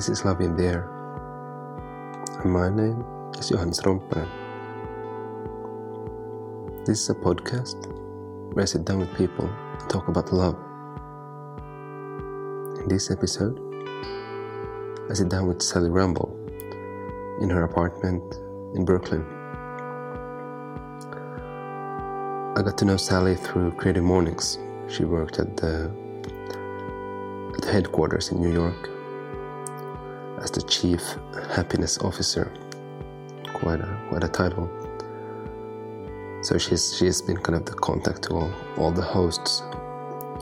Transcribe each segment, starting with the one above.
This is Love in the Air. And my name is Johannes Romppanen. This is a podcast where I sit down with people and talk about love. In this episode, I sit down with Sally Rumble in her apartment in Brooklyn. I got to know Sally through Creative Mornings. She worked at the, at the headquarters in New York as the Chief Happiness Officer. Quite a, quite a title. So she's, she's been kind of the contact to all, all the hosts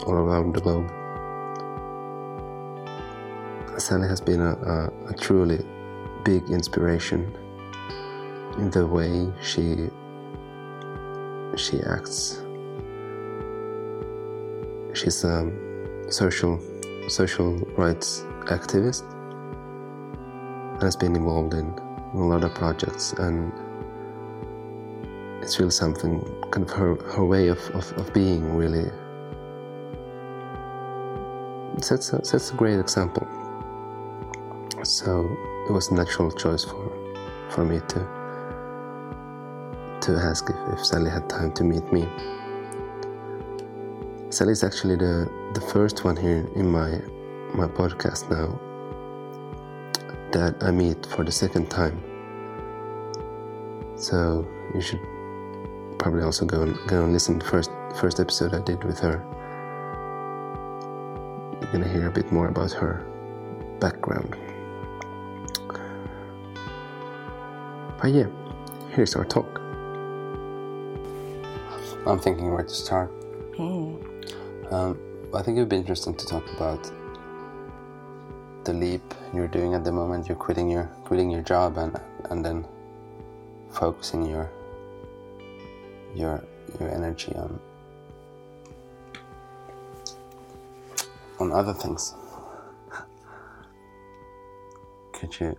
all around the globe. Sally has been a, a, a truly big inspiration in the way she she acts. She's a social social rights activist has been involved in a lot of projects and it's really something kind of her, her way of, of, of being really. Sets a, sets a great example. So it was a natural choice for for me to to ask if, if Sally had time to meet me. Sally is actually the the first one here in my my podcast now that I meet for the second time. So you should probably also go and go and listen to the first first episode I did with her. You're gonna hear a bit more about her background. But yeah, here's our talk. I'm thinking where to start. Mm. Um, I think it would be interesting to talk about the leap you're doing at the moment. You're quitting your quitting your job and and then focusing your your your energy on on other things. Could you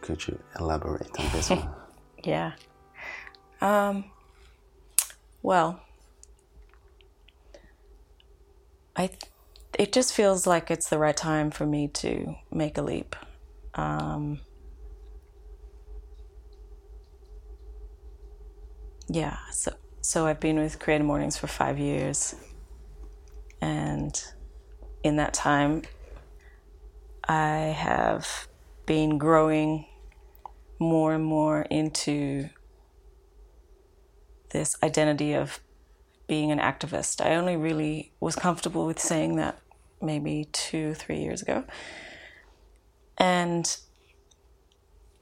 could you elaborate on this one? Yeah. Um, well, I th- it just feels like it's the right time for me to make a leap. Um, yeah, so so I've been with Creative Mornings for five years, and in that time, I have been growing more and more into this identity of being an activist. I only really was comfortable with saying that maybe two, three years ago. And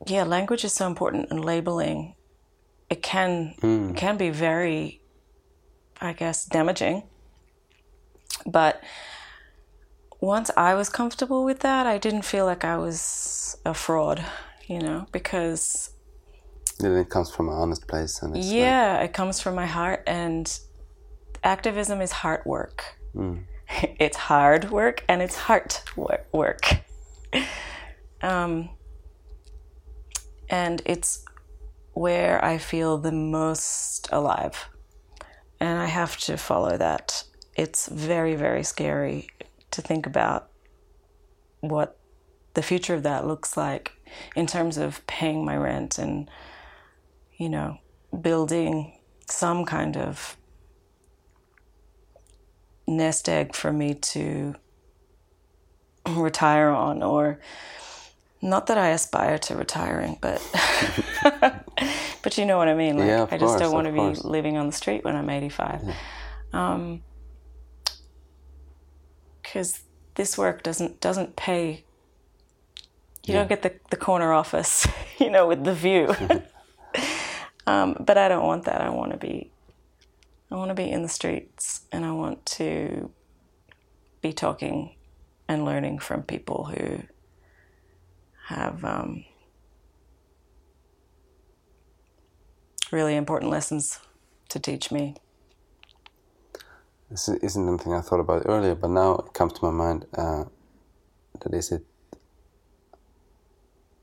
yeah, language is so important and labeling it can Mm. can be very I guess damaging. But once I was comfortable with that, I didn't feel like I was a fraud, you know, because then it comes from an honest place and it's like- yeah, it comes from my heart, and activism is heart work. Mm. It's hard work and it's heart work. Um, and it's where I feel the most alive. And I have to follow that. It's very, very scary to think about what the future of that looks like in terms of paying my rent and, you know, building some kind of nest egg for me to retire on or not that I aspire to retiring, but but you know what I mean. Like Yeah, I just course, don't want to be living on the street when I'm 85. Um, because this work doesn't doesn't pay. You don't get the, the corner office, you know, with the view. um, but I don't want that. I want to be, I want to be in the streets, and I want to be talking and learning from people who have um, really important lessons to teach me. This isn't anything I thought about earlier, but now it comes to my mind. Uh, that is it.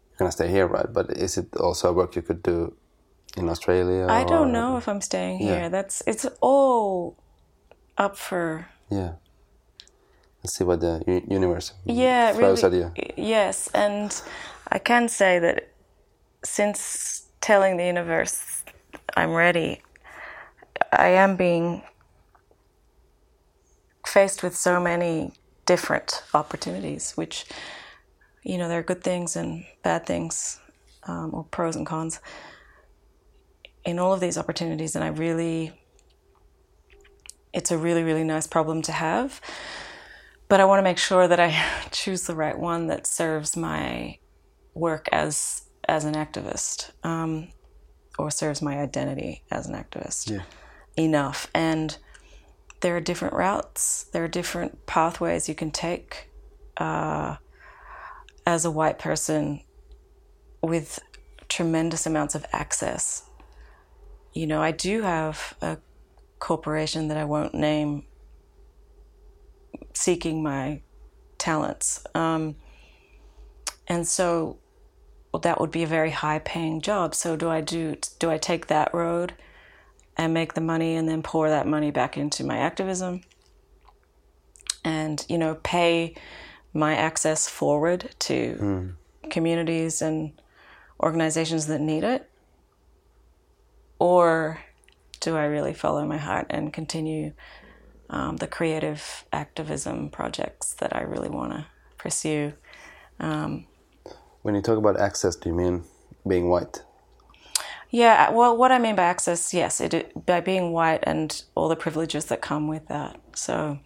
You're gonna stay here, right? But is it also a work you could do in Australia? I don't or- know if I'm staying Yeah. here. That's it's all up for Yeah, and see what the universe yeah throws really, at you. yes and i can say that since telling the universe i'm ready i am being faced with so many different opportunities which you know there are good things and bad things um, or pros and cons in all of these opportunities and i really it's a really really nice problem to have but i want to make sure that i choose the right one that serves my work as as an activist um, or serves my identity as an activist Yeah. enough and there are different routes there are different pathways you can take uh, as a white person with tremendous amounts of access you know i do have a corporation that i won't name seeking my talents. Um, and so well, that would be a very high paying job. So do i do do i take that road and make the money and then pour that money back into my activism? And you know pay my access forward to communities and organizations that need it or do i really follow my heart and continue um, the creative activism projects that i really want to pursue When you talk about access, do you mean being white? Yeah, well, what I mean by access, yes, it, by being white and all the privileges that come with that. So,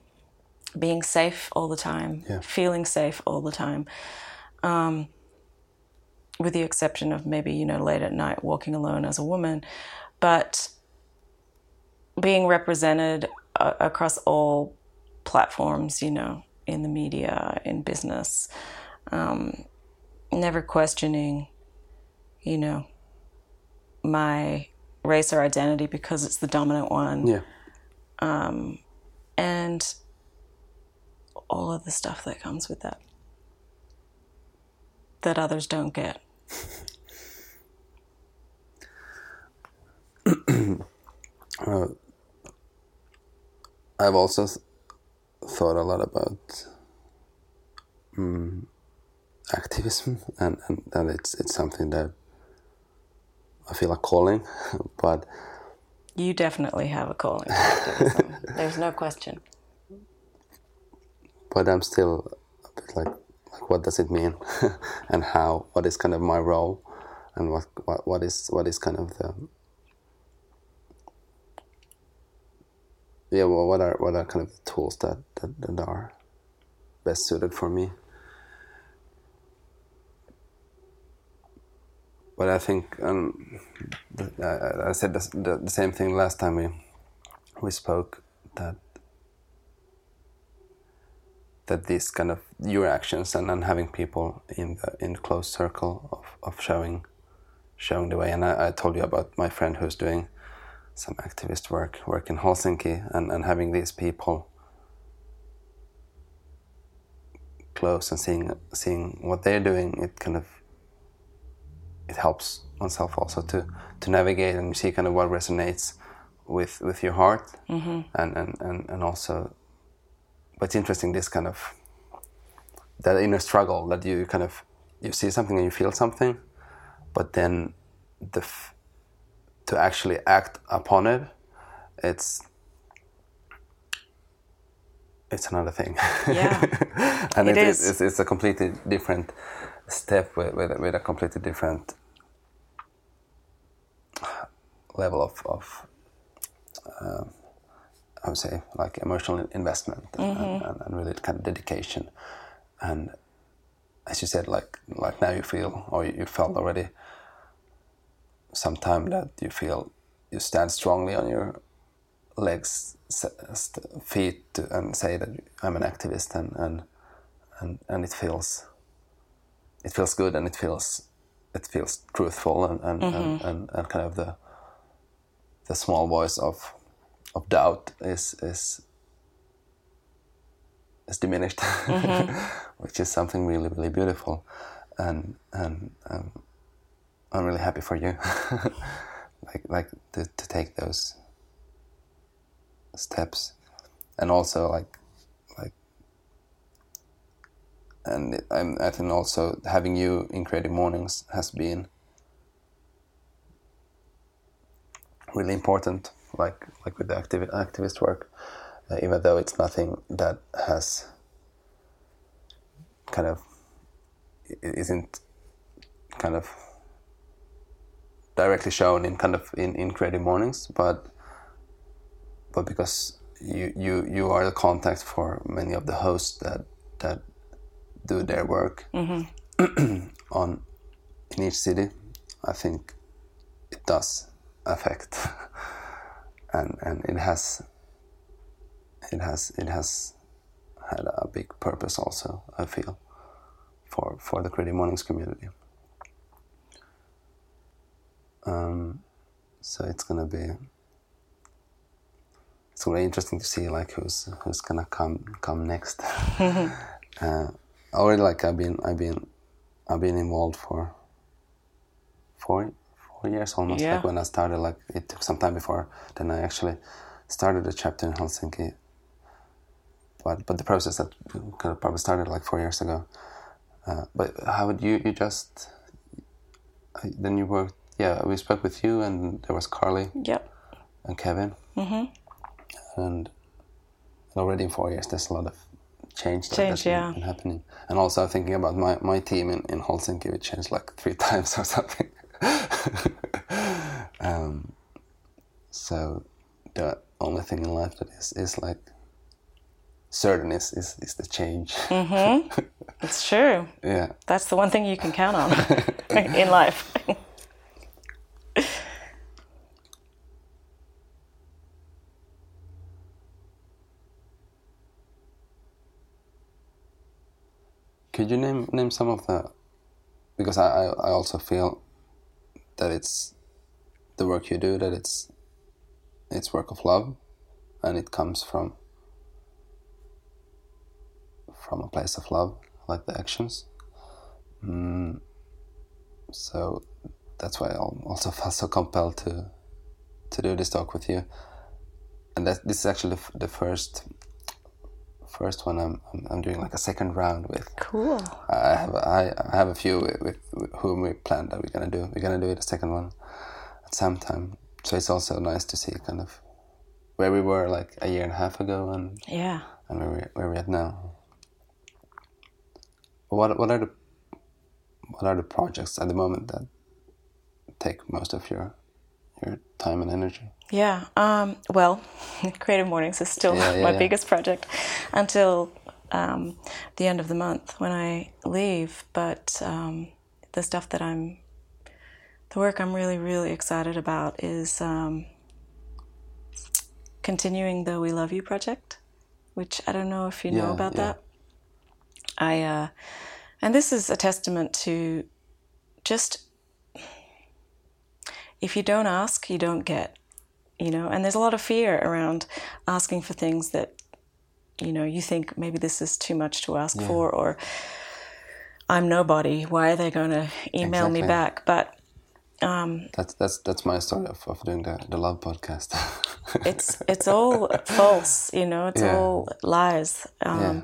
being safe all the time, Yeah. feeling safe all the time, um, with the exception of maybe, you know, late at night walking alone as a woman. But being represented uh, across all platforms, you know, in the media, in business, um, never questioning, you know, my race or identity because it's the dominant one Yeah. and all of the stuff that comes with that that others don't get. I've also th- thought a lot about um, activism, and, and that it's it's something that I feel a calling, but You definitely have a calling. There's no question. but I'm still a bit like like what does it mean, and how? What is kind of my role, and what what, what is what is kind of the yeah well, what are what are kind of tools that, that, that are best suited for me? But I think um, I, I said the, the, the same thing last time we we spoke that that these kind of your actions and, and having people in the in close circle of, of showing showing the way. And I, I told you about my friend who's doing some activist work work in Helsinki and, and having these people close and seeing seeing what they're doing it kind of it helps oneself also to to navigate and see kind of what resonates with with your heart. Mm-hmm. And, and and and also but it's interesting this kind of that inner struggle that you kind of you see something and you feel something but then the f- to actually act upon it it's it's another thing Yeah. and It it is. It's, it's a completely different step with, with, with a completely different level of, of uh, I would say like emotional investment and, and, and, and really kind of dedication and as you said like like now you feel or you felt already sometime that you feel you stand strongly on your legs feet and say that I'm an activist and, and and and it feels it feels good and it feels it feels truthful and and, and, and, and kind of the the small voice of of doubt is is is diminished which is something really really beautiful. And and um, I'm really happy for you. Like like to, to take those steps. And also like like and I'm, I think also having you in Creative Mornings has been really important, like like with the activi- activist work, uh, even though it's nothing that has kind of isn't kind of directly shown in kind of in, in creative mornings but but because you, you you are the contact for many of the hosts that that do their work mm-hmm. on in each city i think it does affect. And and it has it has it has had a big purpose also i feel for for the creative mornings community um, so it's gonna be it's really interesting to see like who's who's gonna come come next. uh, already like I've been I've been I've been involved for four four years almost. Yeah. Like when I started, like it took some time before then I actually started a chapter in Helsinki. But but the process that kind of probably started like four years ago. Uh, but how would you you just then you worked yeah, we spoke with you, and there was Carly Yep. and Kevin, mm-hmm. and already in four years, there's a lot of change that Change, has been, yeah. been happening. And also thinking about my, my team in, in Helsinki, we changed like three times or something. um, so the only thing in life that is, is like certain is, is, is the change. Mm-hmm. It's true. yeah. That's the one thing you can count on in life. Could you name name some of the? Because I, I, I also feel that it's the work you do that it's it's work of love, and it comes from from a place of love, like the actions. Mm, so that's why I also felt so compelled to to do this talk with you. And that this is actually the, the first first one I'm, I'm I'm doing like a second round with. Cool. I have I, I have a few with, with, with whom we planned that we're gonna do. We're gonna do it a second one at some time. So it's also nice to see kind of where we were like a year and a half ago and, Yeah. and where we where we're at now. What what are the what are the projects at the moment that take most of your your time and energy? Yeah. Um, well, Creative Mornings is still Yeah, yeah, my yeah. biggest project until um, the end of the month when I leave. But um, the stuff that I'm, the work I'm really, really excited about is um, continuing the We Love You project, which I don't know if you know about that. I, uh, and this is a testament to just if you don't ask, you don't get, you know, and there's a lot of fear around asking for things that, you know, you think maybe this is too much to ask for or I'm nobody. Why are they going to email me back? But That's that's that's my story of, of doing the, the love podcast. it's it's all false, you know, it's Yeah. all lies. Um, yeah.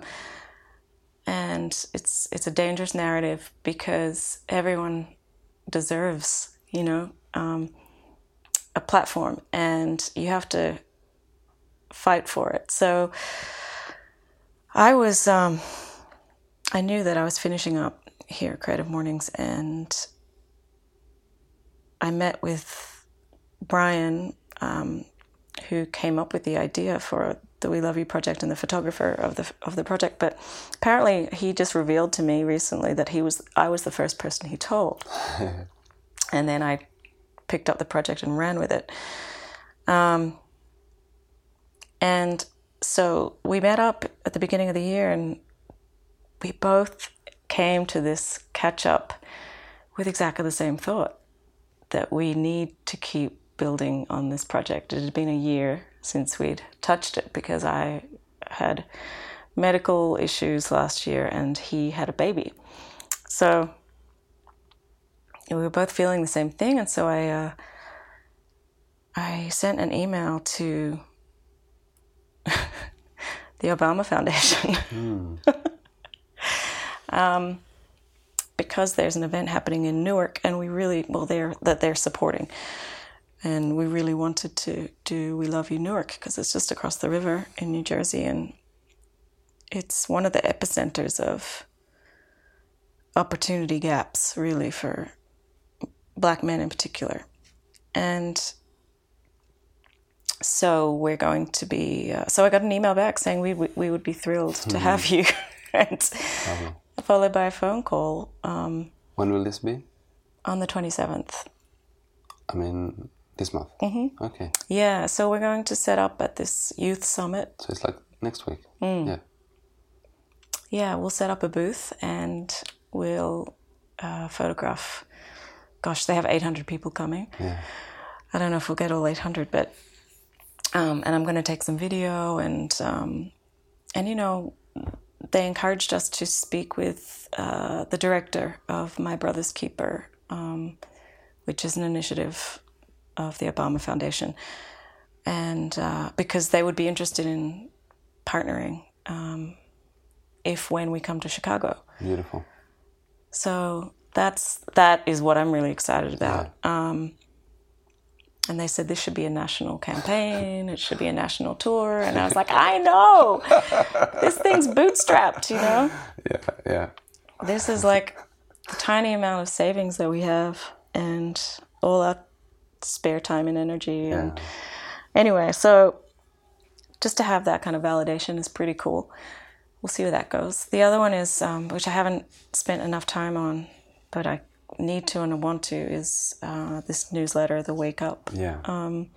and it's it's a dangerous narrative because everyone deserves you know um, a platform and you have to fight for it so i was um, i knew that i was finishing up here creative mornings and i met with brian um, who came up with the idea for the We Love You project and the photographer of the of the project. But apparently, he just revealed to me recently that he was I was the first person he told, and then I picked up the project and ran with it. Um, and so we met up at the beginning of the year, and we both came to this catch up with exactly the same thought that we need to keep building on this project. It had been a year since we'd touched it because I had medical issues last year and he had a baby. So we were both feeling the same thing, and so I uh, I sent an email to the Obama Foundation. um, because there's an event happening in Newark, and we really well they're that they're supporting, and we really wanted to do We Love You Newark because it's just across the river in New Jersey, and it's one of the epicenters of opportunity gaps, really for black men in particular, and so we're going to be. Uh, so I got an email back saying we we would be thrilled to have you, and followed by a phone call. Um, when will this be? On the twenty seventh. I mean, this month. Mm-hmm. Okay. Yeah, so we're going to set up at this youth summit. So it's like next week. Mm. Yeah. Yeah, we'll set up a booth and we'll uh, photograph. Gosh, they have 800 people coming. Yeah. I don't know if we'll get all 800, but um, and I'm going to take some video and um, and you know they encouraged us to speak with uh, the director of My Brother's Keeper, um, which is an initiative of the Obama Foundation, and uh, because they would be interested in partnering um, if when we come to Chicago. Beautiful. So that's that is what I'm really excited about. Yeah. Um, and they said this should be a national campaign. It should be a national tour. And i was like i know. This thing's bootstrapped you know? Yeah yeah. This is like the tiny amount of savings that we have and all our spare time and energy and anyway so just to have that kind of validation is pretty cool. We'll see where that goes. The other one is um, which i haven't spent enough time on but i need to and I want to is uh, this newsletter, The Wake Up, yeah. um,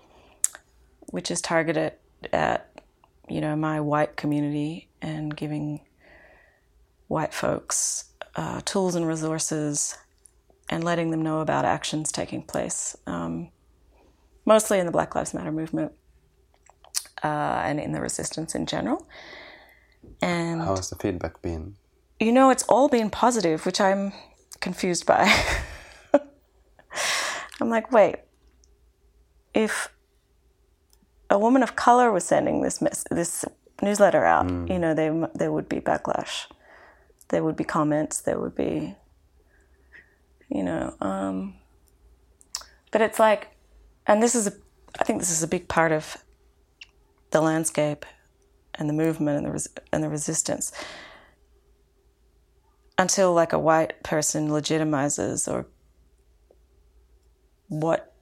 which is targeted at you know my white community and giving white folks uh, tools and resources and letting them know about actions taking place, um, mostly in the Black Lives Matter movement uh, and in the resistance in general. And how has the feedback been? You know, it's all been positive, which I'm confused by. I'm like, wait, if a woman of color was sending this mess, this newsletter out, mm. you know, there there would be backlash, there would be comments, there would be, you know, um, but it's like, and this is a, I think this is a big part of the landscape and the movement and the res- and the resistance until like a white person legitimizes or what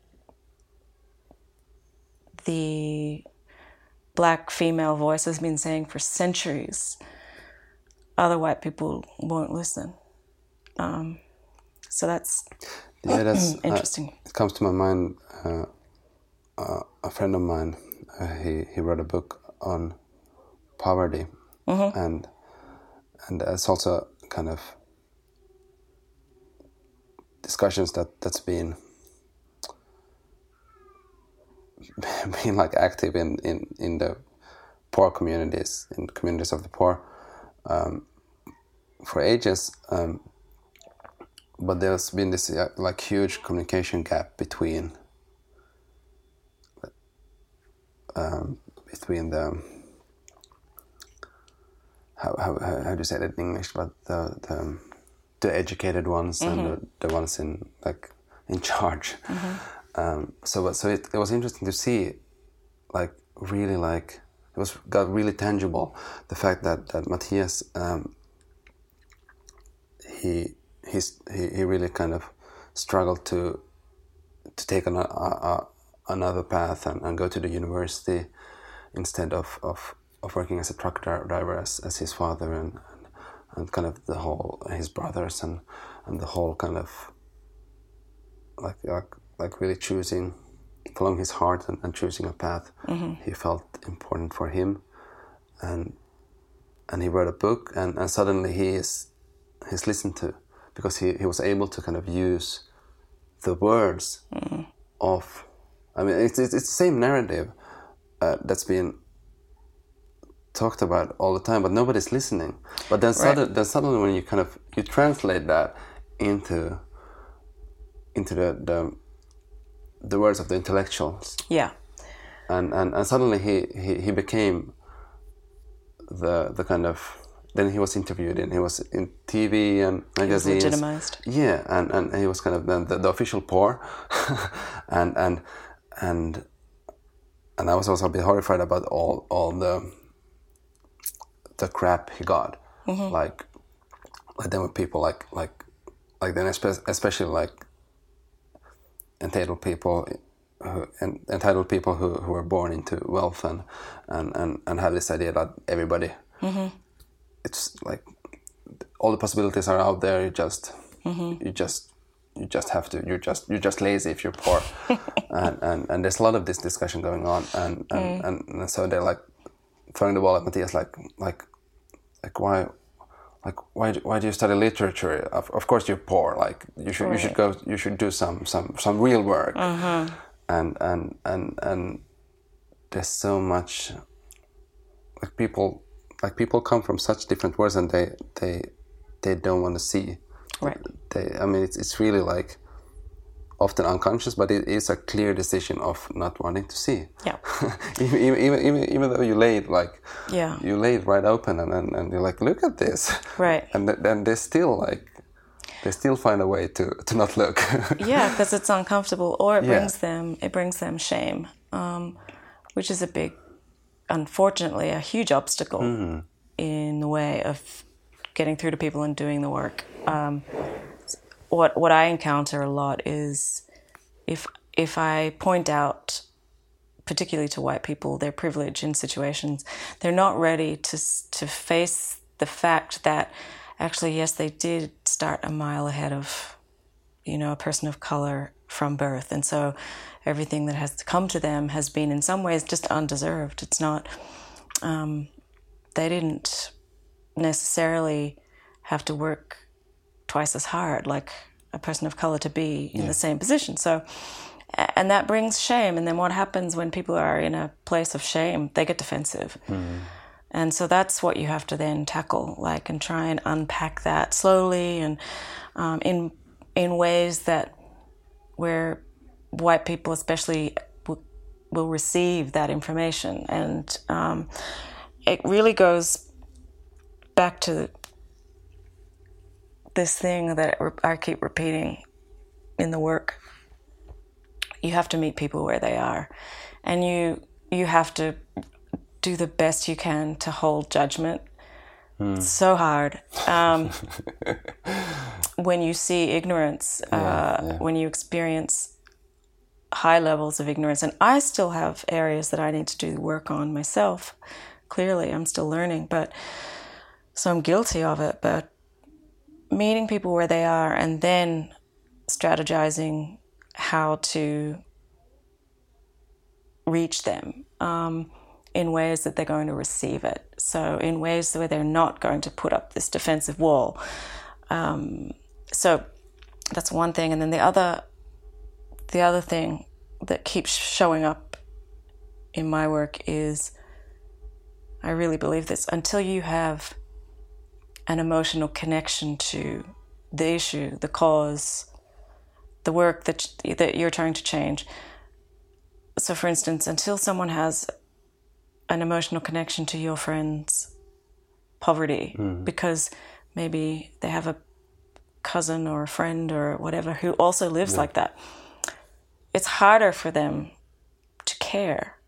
the black female voice has been saying for centuries, other white people won't listen. Um, so that's yeah, that's uh, interesting. Uh, it comes to my mind. Uh, uh, a friend of mine, uh, he he wrote a book on poverty, mm-hmm. and and it's also kind of discussions that that's been being like active in, in, in the poor communities, in communities of the poor, um, for ages. Um, but there's been this uh, like huge communication gap between um, between the how, how, how do you say that in English? But the the, the educated ones mm-hmm. and the, the, ones in like in charge. Mm-hmm. Um, so so it, it was interesting to see, like really like it was got really tangible the fact that that Matthias um, he he's, he he really kind of struggled to to take an, a, a, another path and, and go to the university instead of, of, of working as a truck driver as, as his father and, and, and kind of the whole his brothers and and the whole kind of like like like really choosing, following his heart and, and choosing a path mm-hmm. he felt important for him, and and he wrote a book, and, and suddenly he is he's listened to because he, he was able to kind of use the words mm-hmm. of, I mean, it's, it's, it's the same narrative uh, that's been talked about all the time, but nobody's listening. But then, right. suddenly, then suddenly, when you kind of you translate that into into the, the the words of the intellectuals. Yeah. And and, and suddenly he, he, he became the the kind of then he was interviewed and he was in TV and magazines. legitimized. Yeah, and, and he was kind of the, the, the official poor, and and and and I was also a bit horrified about all all the the crap he got. Mm-hmm. Like like there were people like like like then especially like entitled people who, en- entitled people who, who were born into wealth and, and, and, and have this idea that everybody mm-hmm. it's like all the possibilities are out there. You just mm-hmm. you just you just have to you're just you're just lazy if you're poor. And, and and there's a lot of this discussion going on. And and, mm. and, and so they're like throwing the ball at Matthias like like like why like why do, why do you study literature? Of, of course you're poor like you should you should go you should do some some some real work. Uh-huh. And and and and there's so much like people like people come from such different worlds and they they they don't want to see. Right. they i mean it's, it's really like often unconscious but it is a clear decision of not wanting to see Yeah. even, even, even, even though you lay it like Yeah. you lay it right open and, and, and you're like look at this Right. and th- then they still like they still find a way to, to not look yeah, because it's uncomfortable, or it Yeah. brings them it brings them shame, um, which is a big, unfortunately, a huge obstacle Mm-hmm. in the way of getting through to people and doing the work. Um, what what I encounter a lot is if if I point out particularly to white people, their privilege in situations, they're not ready to to face the fact that actually, yes, they did start a mile ahead of, you know, a person of color from birth, and so everything that has come to them has been in some ways just undeserved. It's not. Um, they didn't necessarily have to work twice as hard like a person of color to be in the same position. So, and that brings shame. And then what happens when people are in a place of shame? They get defensive. And so that's what you have to then tackle, like, and try and unpack that slowly and um, in in ways that where white people, especially, will, will receive that information. And um, it really goes back to this thing that I keep repeating in the work. You have to meet people where they are, and you you have to do the best you can to hold judgment. It's so hard um, when you see ignorance, uh, yeah. when you experience high levels of ignorance, and I still have areas that I need to do work on myself. Clearly, I'm still learning, but so I'm guilty of it. But meeting people where they are and then strategizing how to reach them um, in ways that they're going to receive it. So, in ways where they're not going to put up this defensive wall. Um, so, that's one thing. And then the other, the other thing that keeps showing up in my work is I really believe this until you have an emotional connection to the issue, the cause, the work that that you're trying to change. So, for instance, until someone has an emotional connection to your friend's poverty, mm-hmm. because maybe they have a cousin or a friend or whatever who also lives like that, it's harder for them to care.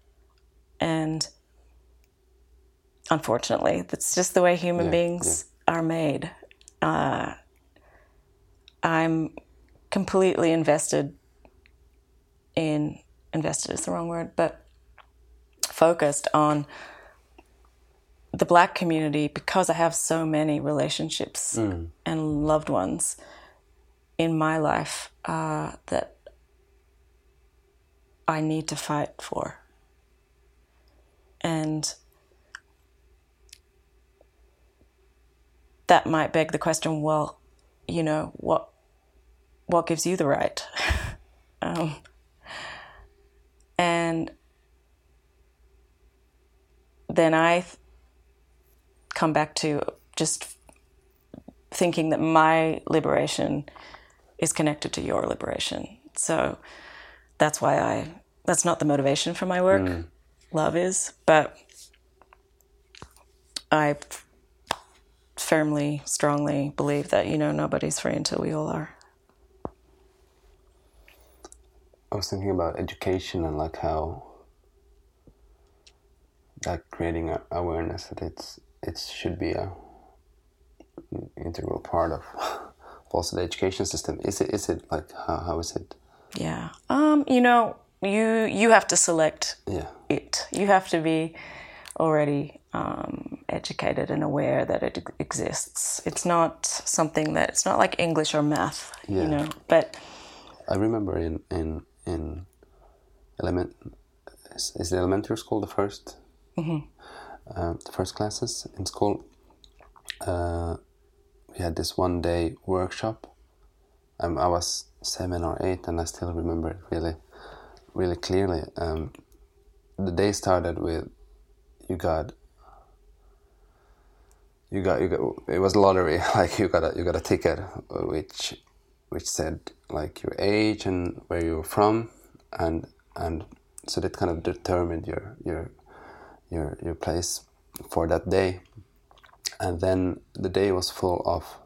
And unfortunately, that's just the way human Yeah, beings are made. Uh, I'm completely invested in invested is the wrong word, but focused on the black community because I have so many relationships and loved ones in my life uh, that I need to fight for. And that might beg the question well, you know, what what gives you the right? um, and then I come back to just thinking that my liberation is connected to your liberation. So that's why I, that's not the motivation for my work. Love is, but I firmly, strongly believe that you know nobody's free until we all are. I was thinking about education and like how like creating awareness that it's it should be a integral part of also the education system. Is it is it like how, how is it? Yeah. Um, you know, you you have to select Yeah. it. You have to be already um, educated and aware that it exists. It's not something that it's not like English or math, Yeah. you know. But I remember in in in element is, is the elementary school the 1st uh, the first classes in school. Uh, we had this one day workshop. Um, I was seven or eight, and I still remember it really, really clearly. Um, the day started with you got you got you got it was lottery. Like you got a you got a ticket which which said like your age and where you were from and and so that kind of determined your your your your place for that day. And then the day was full of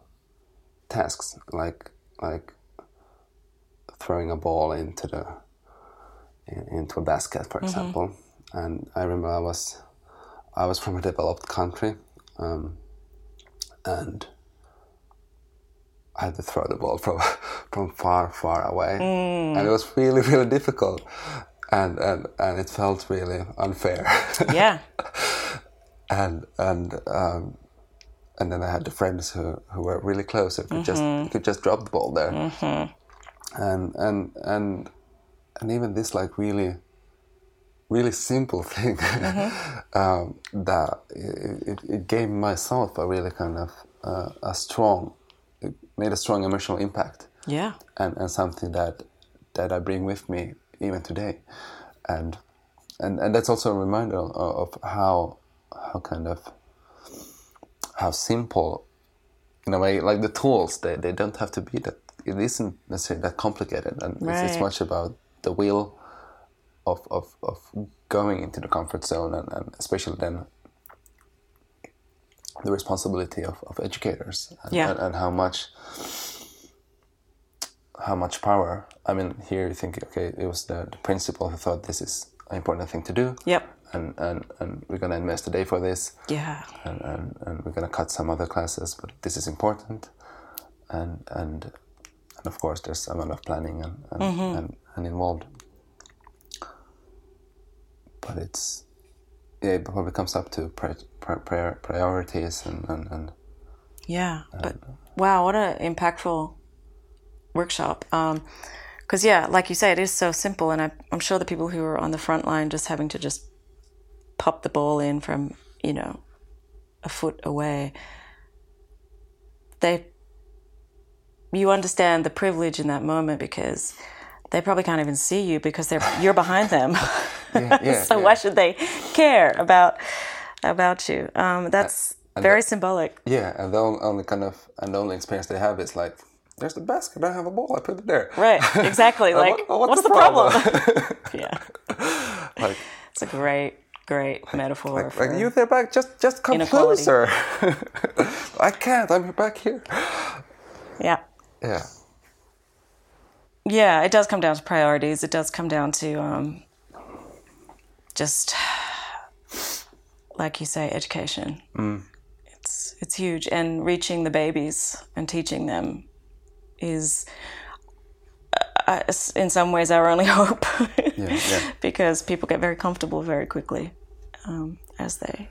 tasks like like throwing a ball into the into a basket for mm-hmm. example. And i remember i was i was from a developed country um, and I had to throw the ball from from far, far away, and it was really, really difficult, and and and it felt really unfair, yeah, and and um, and then I had the friends who, who were really close who could just could just drop the ball there, and and and and even this like really really simple thing um, that it, it, it gave myself a really kind of uh, a strong it made a strong emotional impact. Yeah, and, and something that that I bring with me even today. And and, and that's also a reminder of, of how how kind of how simple in a way like the tools they, they don't have to be that it isn't necessarily that complicated. And it's, it's much about the will of, of, of going into the comfort zone and, and especially then the responsibility of, of educators and, Yeah. and, and how much how much power. I mean here you think okay it was the, the principal who thought this is an important thing to do. Yep, and, and, and we're gonna invest a day for this. Yeah, and, and, and we're gonna cut some other classes, but this is important, and and and of course there's a lot of planning and and, mm-hmm. and, and involved. But it's yeah, it probably comes up to pri- pri- priorities and, and, and yeah. But wow, what an impactful workshop. Um, because yeah, like you say, it is so simple, and I, I'm sure the people who are on the front line just having to just pop the ball in from you know a foot away, they you understand the privilege in that moment because they probably can't even see you because they're you're behind them. yeah, yeah, so why should they care about about you? Um, that's very symbolic. yeah, and the only kind of and the only experience they have is like. There's the basket. I have a ball. I put it there. Right, exactly. Like, what- what's, the, problem? yeah, Like, it's a great, great metaphor like, for like you there back. Just, just come Inequality. closer. I can't. I'm back here. yeah, Yeah. yeah. It does come down to priorities. It does come down to um, just like you say, education. It's it's huge, and reaching the babies and teaching them is. Uh, in some ways, our only hope, Yeah, yeah. because people get very comfortable very quickly um, as they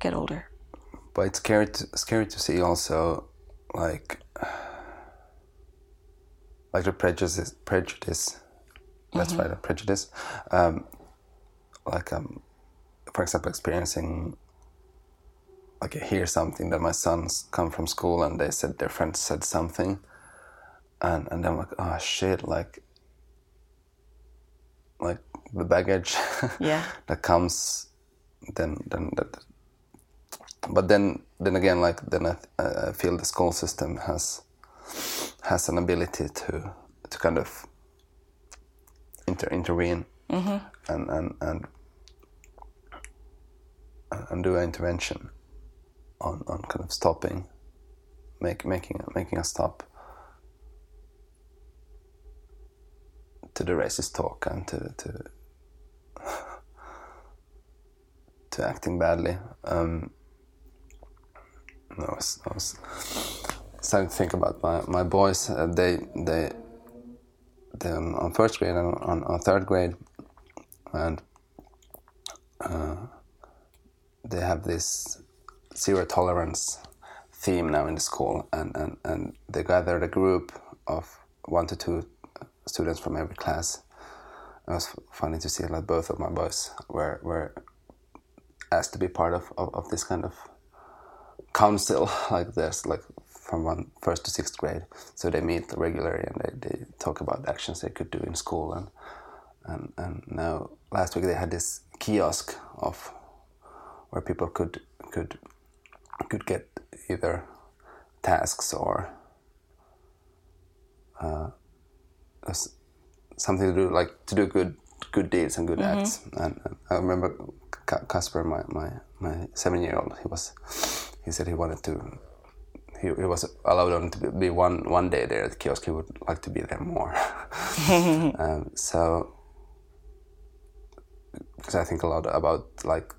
get older. but it's scary to, scary to see also like like the prejudice prejudice that's right a prejudice um, like um, for example experiencing like I hear something that my sons come from school and they said their friends said something and and I'm like oh shit like like the baggage Yeah. that comes then then that but then then again like then I, I feel the school system has has an ability to to kind of inter, intervene and and and and do an intervention on on kind of stopping make, making making us stop to the racist talk and to to to acting badly. Um, I was, I was starting to think about my, my boys. Uh, they they they on first grade and on, on third grade, and uh, they have this zero tolerance theme now in the school, and, and, and they gathered a group of one to two students from every class. It was funny to see like both of my boys were were asked to be part of, of, of this kind of council like this, like from one first to sixth grade. So they meet regularly and they, they talk about actions they could do in school and and and now last week they had this kiosk of where people could could could get either tasks or uh, something to do like to do good good deeds and good mm-hmm. acts. And, and, I remember Casper my, my my seven year old he was he said he wanted to he, he was allowed only to be one one day there at the kiosk. He would like to be there more. Um, so because I think a lot about like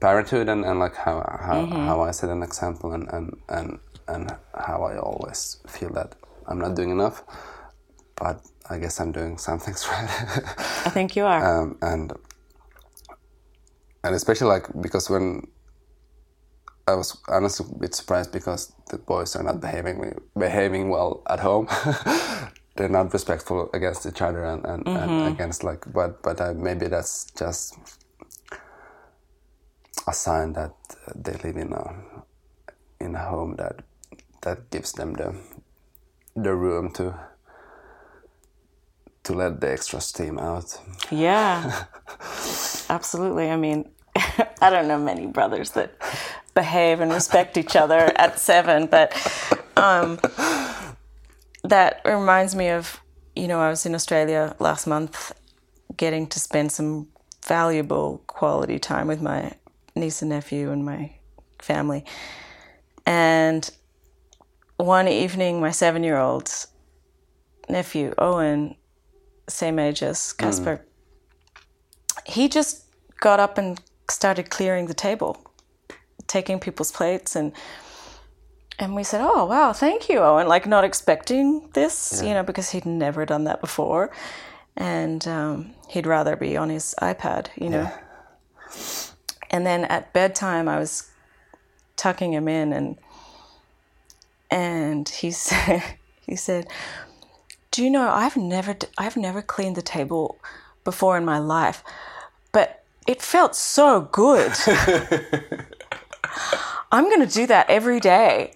parenthood and, and like how how, mm-hmm. how I set an example and, and and and how I always feel that I'm not doing enough, but I guess I'm doing some things right. I think you are. Um, and and especially like because when I was honestly a bit surprised because the boys are not behaving behaving well at home. They're not respectful against each other and, and, mm-hmm. and against like but but uh, maybe that's just a sign that they live in a in a home that that gives them the the room to to let the extra steam out. Yeah, absolutely. I mean, I don't know many brothers that behave and respect each other at seven, but um, that reminds me of you know I was in Australia last month, getting to spend some valuable quality time with my niece and nephew and my family, and one evening, my seven year old nephew, Owen, same age as Casper, mm. he just got up and started clearing the table, taking people's plates and and we said, "Oh, wow, thank you, Owen." Like not expecting this, yeah. you know, because he'd never done that before, and um, he'd rather be on his iPad, you know. Yeah. And then at bedtime, I was tucking him in, and and he said, he said, "Do you know I've never I've never cleaned the table before in my life, but it felt so good. I'm going to do that every day."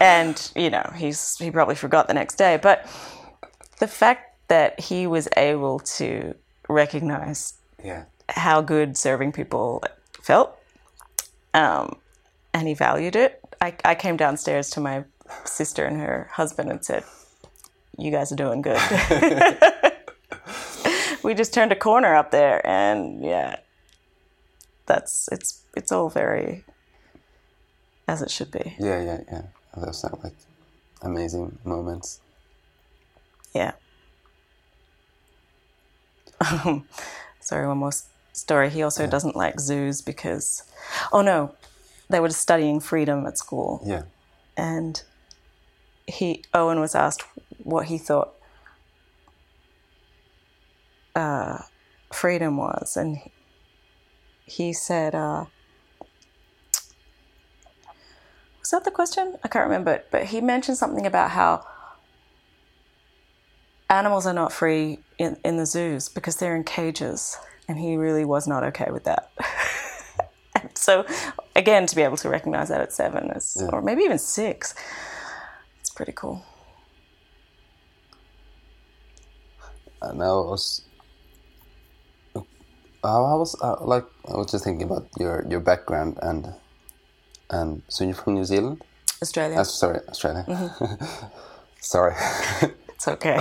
And you know, he's he probably forgot the next day, but the fact that he was able to recognize yeah. how good serving people felt um, and he valued it I, I came downstairs to my sister and her husband and said, You guys are doing good. we just turned a corner up there and yeah. That's it's it's all very as it should be. Yeah, yeah, yeah. Those are like amazing moments. Yeah. sorry, one more story. He also yeah. doesn't like zoos because, oh no, they were studying freedom at school. Yeah. And he Owen was asked what he thought uh, freedom was, and he said, uh, "Was that the question? I can't remember." But he mentioned something about how animals are not free in, in the zoos because they're in cages, and he really was not okay with that. so again, to be able to recognize that at seven is, yeah. or maybe even six, it's pretty cool. And I was, I was uh, like, I was just thinking about your your background and and so you're from New Zealand, Australia. Uh, sorry, Australia. Mm-hmm. sorry. it's okay.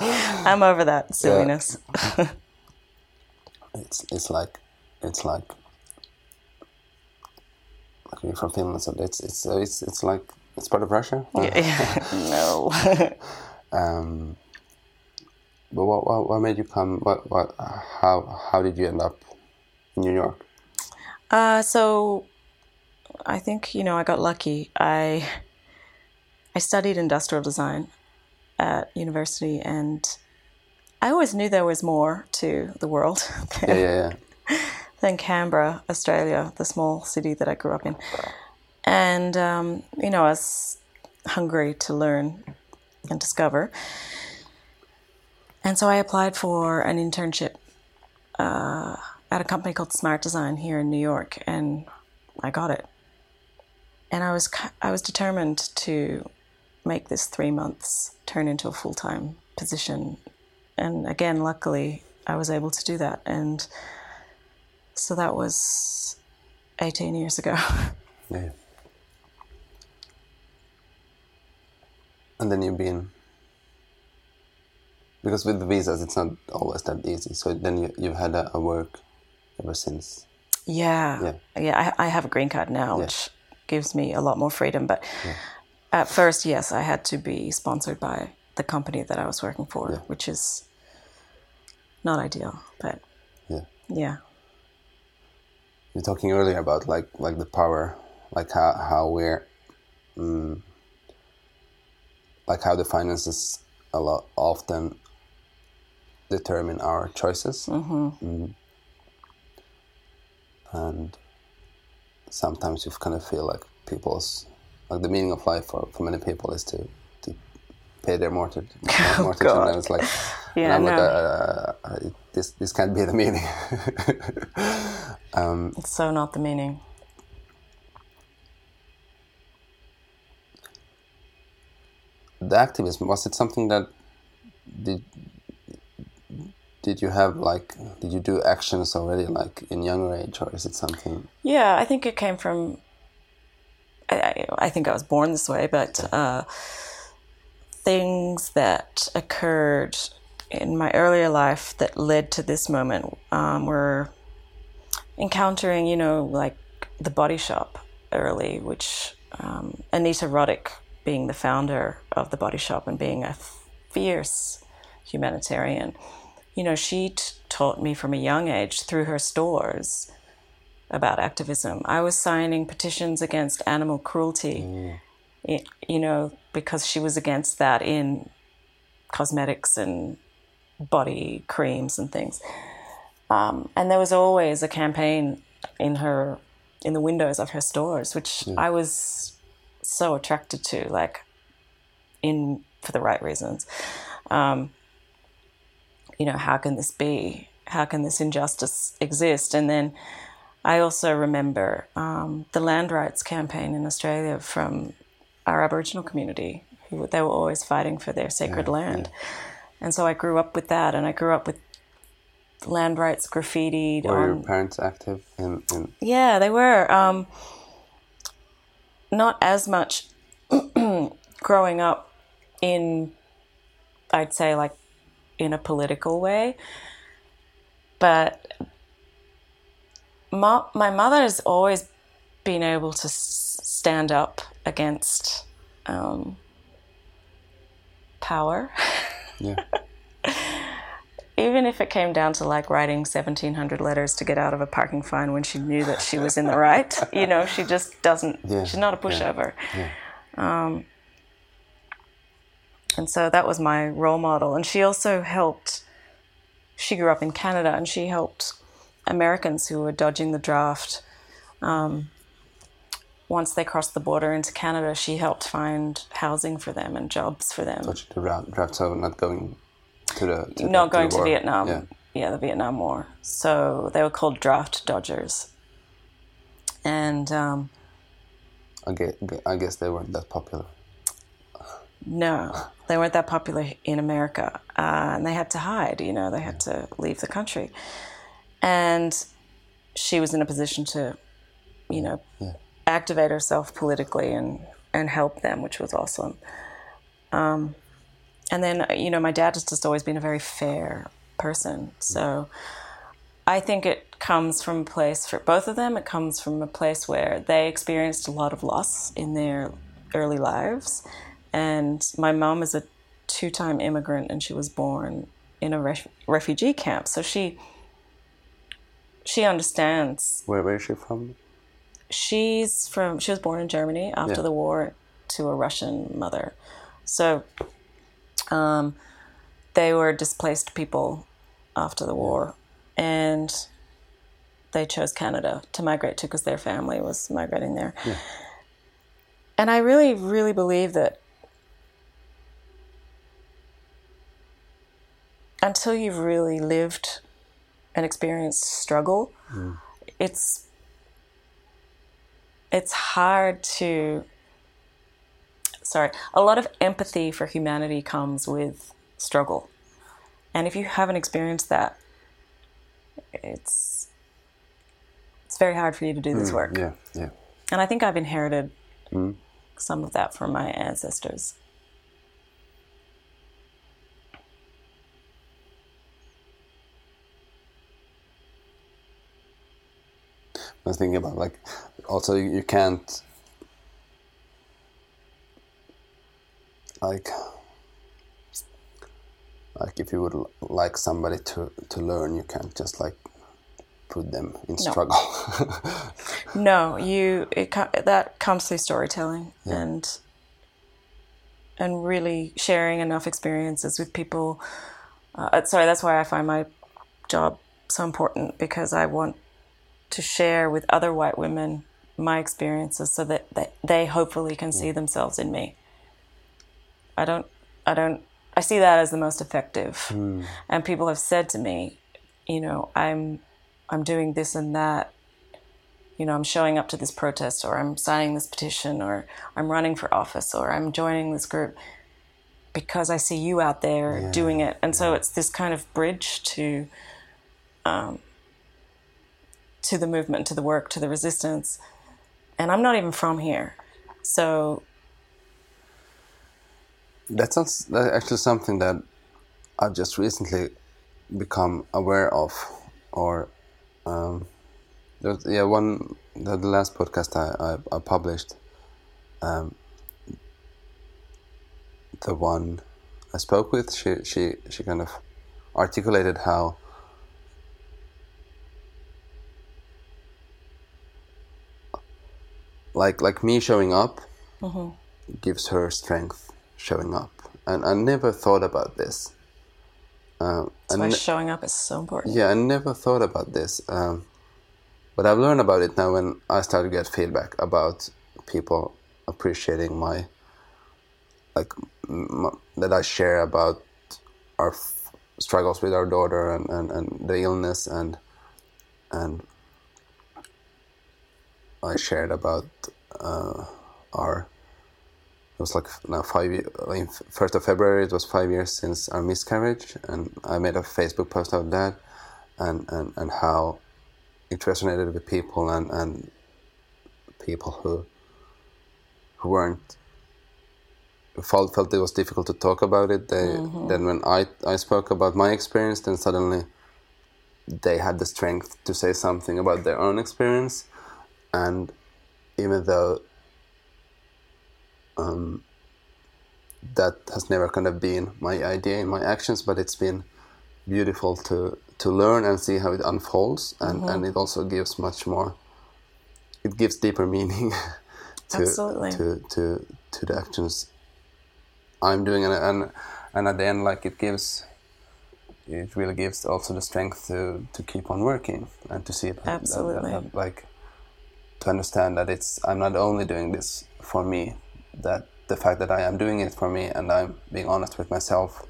I'm over that silliness. Yeah. it's it's like it's like you're from Finland, so it's it's it's it's like it's part of Russia. Yeah, no. Um, but what, what what made you come? What what how how did you end up in New York? Uh, so I think you know I got lucky. I I studied industrial design at university, and I always knew there was more to the world Yeah, yeah, yeah. than Canberra, Australia, the small city that I grew up in. And, um, you know, I was hungry to learn and discover. And so I applied for an internship uh, at a company called Smart Design here in New York, and I got it. And I was I was determined to make this three months turn into a full time position. And again, luckily, I was able to do that. And so that was 18 years ago. Yeah. And then you've been because with the visas, it's not always that easy. So then you you've had a, a work ever since. Yeah. Yeah. Yeah. I, I have a green card now, Yeah. which gives me a lot more freedom. But at first, yes, I had to be sponsored by the company that I was working for, Yeah. which is not ideal. But Yeah. yeah. You're talking earlier about like like the power, like how how we're, um, like how the finances a lot often determine our choices, mm. and sometimes you kind of feel like people's like the meaning of life for, for many people is to to pay their mortgage, mortgage and God. then it's like, Yeah, and I'm like, uh, uh, this this can't be the meaning. It's so not the meaning. the activism was it something that did did you have like did you do actions already like in younger age or is it something Yeah, I think it came from. I, I, think I was born this way, but uh, things that occurred in my earlier life that led to this moment um, were encountering, you know, like the body shop early, which um, Anita Roddick, being the founder of the body shop and being a fierce humanitarian, you know, she t- taught me from a young age through her stores about activism. I was signing petitions against animal cruelty, i- you know, because she was against that in cosmetics and body creams and things. Um, and there was always a campaign in her, in the windows of her stores, which I was so attracted to, like, in for the right reasons. Um, you know, how can this be? How can this injustice exist? And then I also remember um, the land rights campaign in Australia from our Aboriginal community, who they were always fighting for their sacred land. And so I grew up with that, and I grew up with land rights graffitied were on your parents active in, in yeah, they were. Um, not as much growing up in, I'd say, like in a political way. But my, my mother has always been able to s- stand up against um, power. yeah. Even if it came down to like writing 1700 letters to get out of a parking fine when she knew that she was in the right you know she just doesn't Yeah, she's not a pushover. Um, and so that was my role model and she also helped she grew up in canada and she helped americans who were dodging the draft um, once they crossed the border into canada she helped find housing for them and jobs for them such the draft, so not going to the to not the going to war. Vietnam. yeah Yeah. the Vietnam War. So they were called draft dodgers. And um, I guess, I guess they weren't that popular no, they weren't that popular in America. Uh, and they had to hide, you know, they had to leave the country. And she was in a position to, you know, activate herself politically and, and help them, which was awesome. Um, and then, you know, my dad has just always been a very fair person. So I think it comes from a place for both of them. It comes from a place where they experienced a lot of loss in their early lives. And my mom is a two time immigrant and she was born in a ref- refugee camp. So she she understands. Where, where is she from? She's from she was born in Germany after Yeah. the war to a Russian mother. So um, they were displaced people after the war and they chose Canada to migrate to because their family was migrating there. And I really, really believe that until you've really lived and experienced struggle, it's it's hard to sorry, a lot of empathy for humanity comes with struggle. And if you haven't experienced that, it's it's very hard for you to do this mm, work. Yeah, yeah. And I think I've inherited mm. some of that from my ancestors. I was thinking about like also you, you can't like like if you would like somebody to to learn you can't just like put them in struggle. No, you it that comes through storytelling and and really sharing enough experiences with people. Uh, sorry, that's why I find my job so important because I want to share with other white women my experiences so that they, they hopefully can see themselves in me. I don't I don't I see that as the most effective. And people have said to me, you know, I'm I'm doing this and that you know, I'm showing up to this protest or I'm signing this petition or I'm running for office or I'm joining this group because I see you out there doing it. And so it's this kind of bridge to um, to the movement, to the work, to the resistance. And I'm not even from here. So That's, not, that's actually something that I've just recently become aware of, or um, there's, yeah, one the, the last podcast I, I, I published, um, the one I spoke with, she she she kind of articulated how like like me showing up gives her strength showing up. And i never thought about this. Um, that's and why ne- showing up is so important. yeah i never thought about this. Um, but i've learned about it now when i start to get feedback about people appreciating my like m- that i share about our f- struggles with our daughter and, and, and the illness and and I shared about uh, our it was like now five in first of February it was five years since our miscarriage and I made a Facebook post about that and, and, and how it resonated with people and, and people who who weren't felt felt it was difficult to talk about it. They then when I I spoke about my experience then suddenly they had the strength to say something about their own experience and even though um, that has never kind of been my idea in my actions but it's been beautiful to to learn and see how it unfolds and and it also gives much more it gives deeper meaning to Absolutely. to to to the actions I'm doing and and and at the end like it gives it really gives also the strength to to keep on working and to see it that- Absolutely. that- that, like to understand that it's I'm not only doing this for me that the fact that I am doing it for me and I'm being honest with myself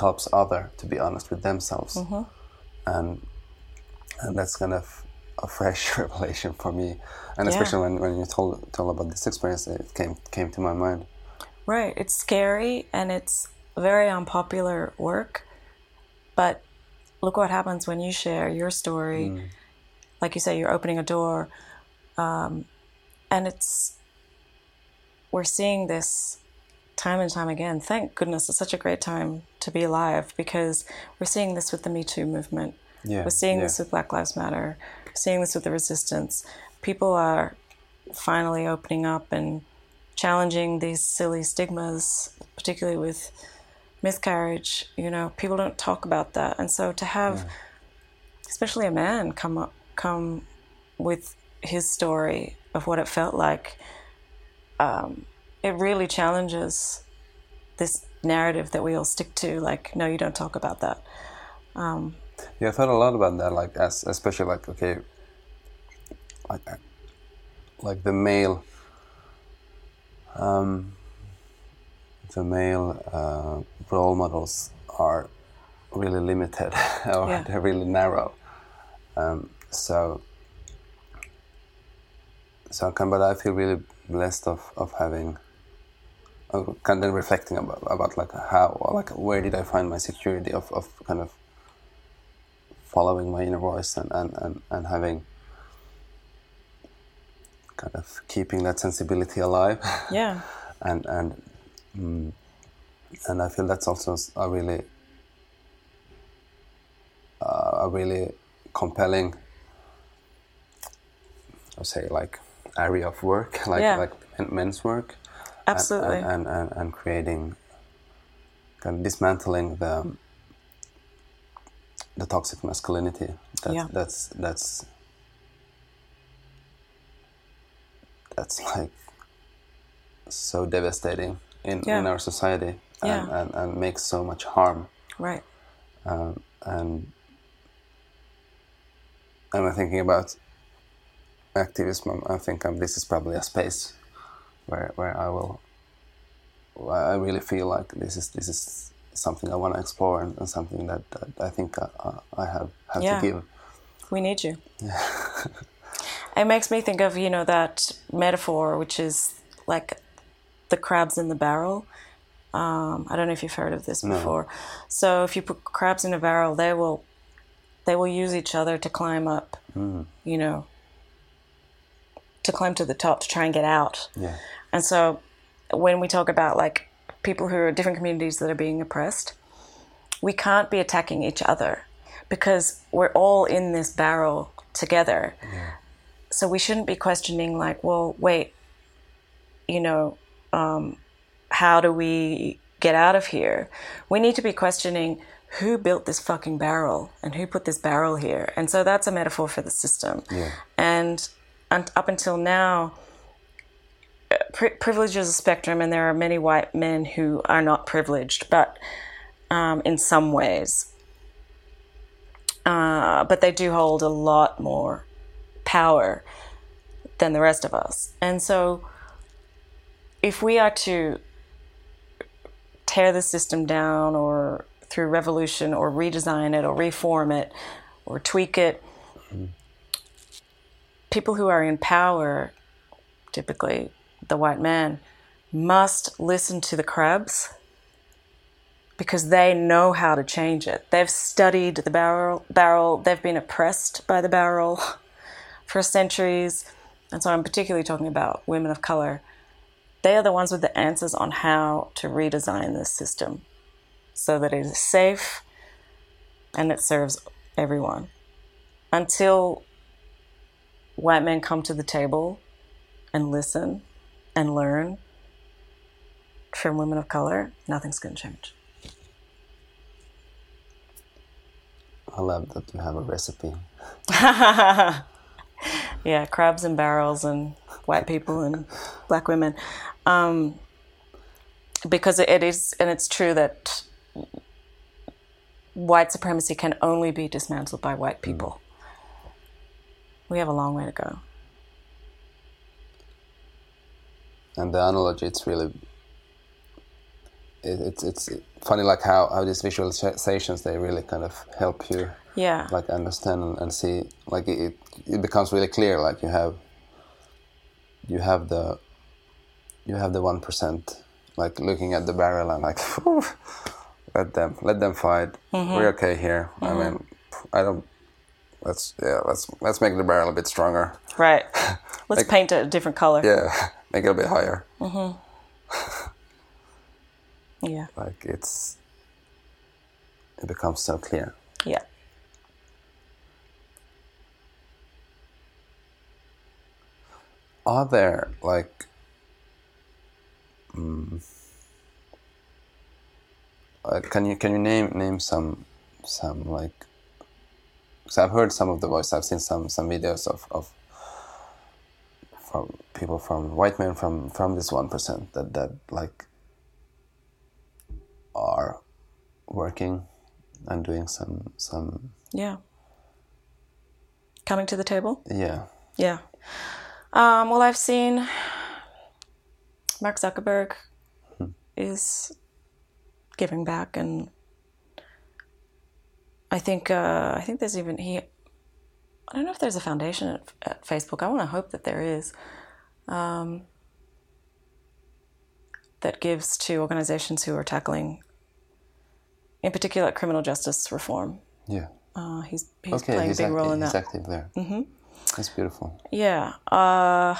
helps other to be honest with themselves mm-hmm. and and that's kind of a fresh revelation for me and Yeah. especially when, when you told told about this experience it came came to my mind Right. It's scary and it's very unpopular work. But look what happens when you share your story. Mm. Like you say, you're opening a door. Um, and it's, we're seeing this time and time again. Thank goodness it's such a great time to be alive because we're seeing this with the Me Too movement. Yeah, We're seeing yeah. this with Black Lives Matter, seeing this with the resistance. People are finally opening up and challenging these silly stigmas, particularly with miscarriage. You know, people don't talk about that, and so to have, especially a man, come up, come with his story of what it felt like, um, it really challenges this narrative that we all stick to. Like, no, you don't talk about that. Yeah, I thought a lot about that. Like, as especially like okay, like uh, like the male, um, the male uh, role models are really limited or Yeah. they're really narrow. Um, so, so I can, but I feel really blessed of of having. of Kind of reflecting about about like how like where did I find my security of, of kind of following my inner voice and, and, and, and having kind of keeping that sensibility alive Yeah, and and mm, and I feel that's also a really uh, a really compelling I would say like area of work like Yeah. like men's work absolutely. and, and, and, and creating kind of dismantling the the toxic masculinity that's Yeah. that's that's that's like so devastating in, in our society and, Yeah. and, and makes so much harm right. um, and and I'm thinking about activism. I think um, this is probably a space where where I will. I really feel like this is this is something I want to explore and, and something that, that I think I, I have have Yeah. to give. We need you. it makes me think of, you know, that metaphor, which is like the crabs in the barrel. Um, I don't know if you've heard of this before. So if you put crabs in a barrel, they will they will use each other to climb up. You know, to climb to the top to try and get out. Yeah, And so when we talk about like people who are different communities that are being oppressed, we can't be attacking each other because we're all in this barrel together. So we shouldn't be questioning like, well, wait, you know, um, how do we get out of here? We need to be questioning who built this fucking barrel and who put this barrel here. And so that's a metaphor for the system. Yeah. And, up until now, pri- privilege is a spectrum, and there are many white men who are not privileged, but um, in some ways. Uh, but they do hold a lot more power than the rest of us. And so, if we are to tear the system down or through revolution or redesign it or reform it or tweak it, people who are in power, typically the white man, must listen to the crabs because they know how to change it. They've studied the barrel, barrel. They've been oppressed by the barrel for centuries. And so I'm particularly talking about women of color. They are the ones with the answers on how to redesign this system so that it is safe and it serves everyone. Until white men come to the table and listen and learn from women of color, nothing's going to change. I love that you have a recipe. Yeah, crabs and barrels and white people and black women. Um, because it is, and it's true that white supremacy can only be dismantled by white people. We have a long way to go. And the analogy, it's really, it, it's it's funny like how, how these visualizations they really kind of help you Yeah. like understand and, and see like it, it becomes really clear like you have you have the you have the one percent like looking at the barrel and like let them let them fight mm-hmm. we're okay here I mm-hmm. mean I don't let's yeah, let's let's make the barrel a bit stronger. Right. Let's make, paint it a different color. Yeah, make it a bit higher. Mm-hmm. yeah. Like it's it becomes so clear. Yeah. Are there like um, uh, can you can you name name some some like because I've heard some of the voice I've seen some some videos of, of from people from white men from from this one percent that that like are working and doing some some Yeah. Coming to the table? yeah Yeah. Um, well, I've seen Mark Zuckerberg is giving back, and I think uh, I think there's even he. I don't know if there's a foundation at, at Facebook. I want to hope that there is. Um, that gives to organizations who are tackling, in particular, criminal justice reform. yeah Uh, he's he's okay playing he's, a big act- role in he's that. active there mm-hmm. that's beautiful Yeah. Uh,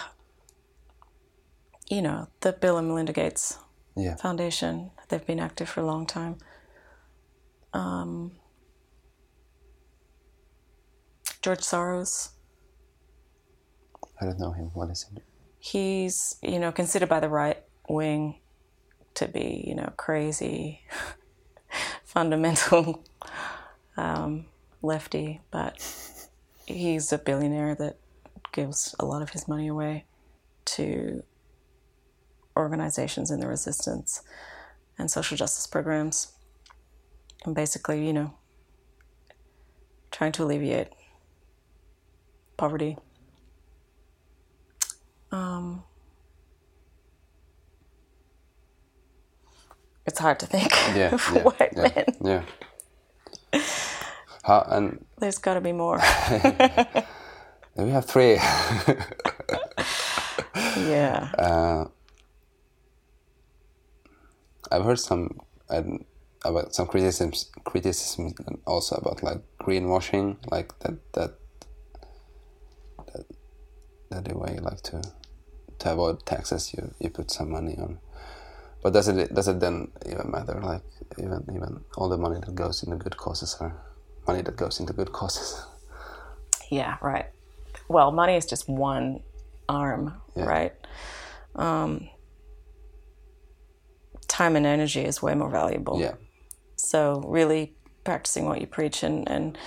you know, the Bill and Melinda Gates yeah Foundation, they've been active for a long time. Um, George Soros, I don't know him. What is it he's, you know, considered by the right wing to be, you know, crazy, fundamental um, lefty, but he's a billionaire that gives a lot of his money away to organizations in the resistance and social justice programs. And basically, you know, trying to alleviate poverty. Um, it's hard to think yeah of yeah white yeah, men. yeah. How, and There's got to be more. we have three yeah. uh, I've heard some um, about some criticisms criticism also about like greenwashing like that that that, that the way like to to avoid taxes you, you put some money on but does it does it then even matter like even even all the money that goes into good causes are money that goes into good causes Yeah, right. Well, money is just one arm, Yeah. right? Um, time and energy is way more valuable. yeah So really practicing what you preach and, and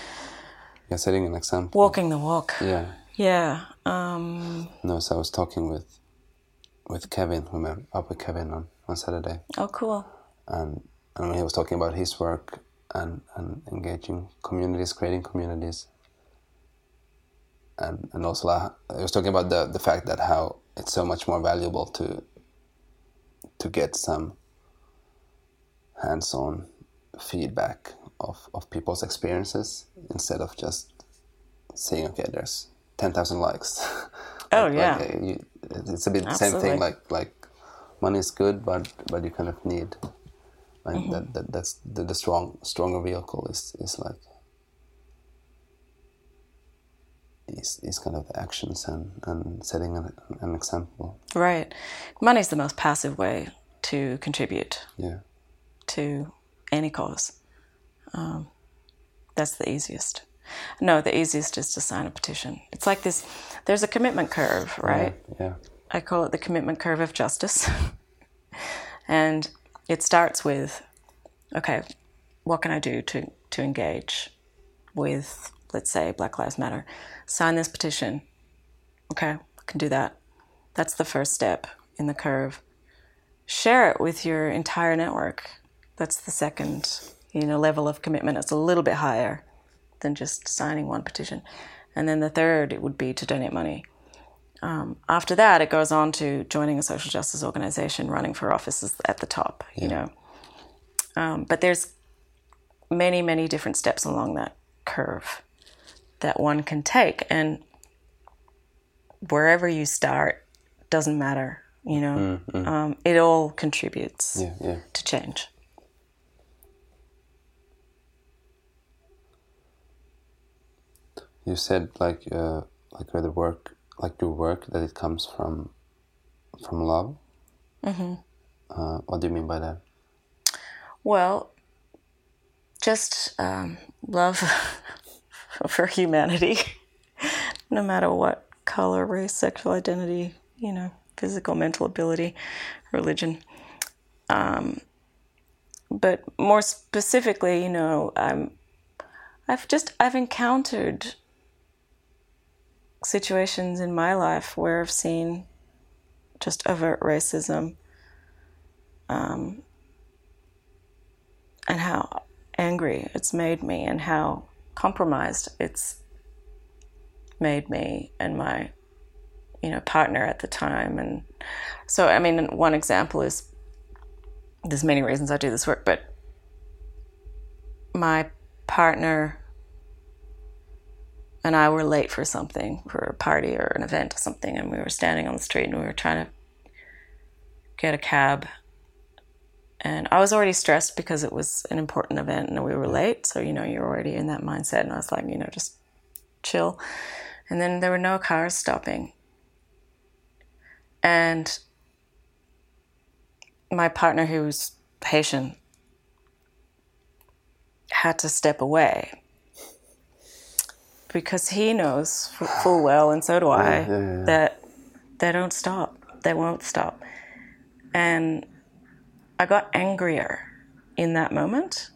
yeah setting an example walking the walk. yeah Yeah. Um, no so I was talking with with Kevin we met up with Kevin on on Saturday oh, cool. and and he was talking about his work and, and engaging communities, creating communities, and and also uh, he was talking about the the fact that how it's so much more valuable to to get some hands-on feedback of, of people's experiences instead of just saying okay there's 10,000 likes Oh, Like- yeah. like, uh, you, it's a bit the same thing like like money is good but but you kind of need like Mm-hmm. that, that that's the, the strong stronger vehicle is is like is, is kind of the actions and, and setting an, an example Right. Money is the most passive way to contribute yeah to any cause. Um, that's the easiest. No, the easiest is to sign a petition. It's like this there's a commitment curve, right? yeah I call it the commitment curve of justice. and it starts with okay, what can I do to, to engage with, let's say, Black Lives Matter? Sign this petition. Okay, I can do that. That's the first step in the curve. Share it with your entire network. That's the second, you know, level of commitment. It's a little bit higher than just signing one petition. And then the third it would be to donate money after that, it goes on to joining a social justice organization, running for offices at the top. You know, um, but there's many, many different steps along that curve that one can take, and wherever you start doesn't matter. You know, Um, it all contributes yeah yeah to change. You said like uh, like where the work like your work that it comes from from love mm-hmm. uh, what do you mean by that Well, just um, love for humanity, no matter what color, race, sexual identity you know, physical, mental ability, religion. Um, but more specifically, you know, I'm, I've just I've encountered situations in my life where I've seen just overt racism, um, and how angry it's made me, and how compromised it's made me and my you know partner at the time. And so i mean one example is there's many reasons i do this work but my partner and i were late for something for a party or an event or something and we were standing on the street and we were trying to get a cab. And i was already stressed because it was an important event and we were late. So you know you're already in that mindset. And i was like you know just chill. And then there were no cars stopping. And my partner, who was Haitian, had to step away because he knows full well, and so do I, yeah, yeah, yeah. that they don't stop. They won't stop. And I got angrier in that moment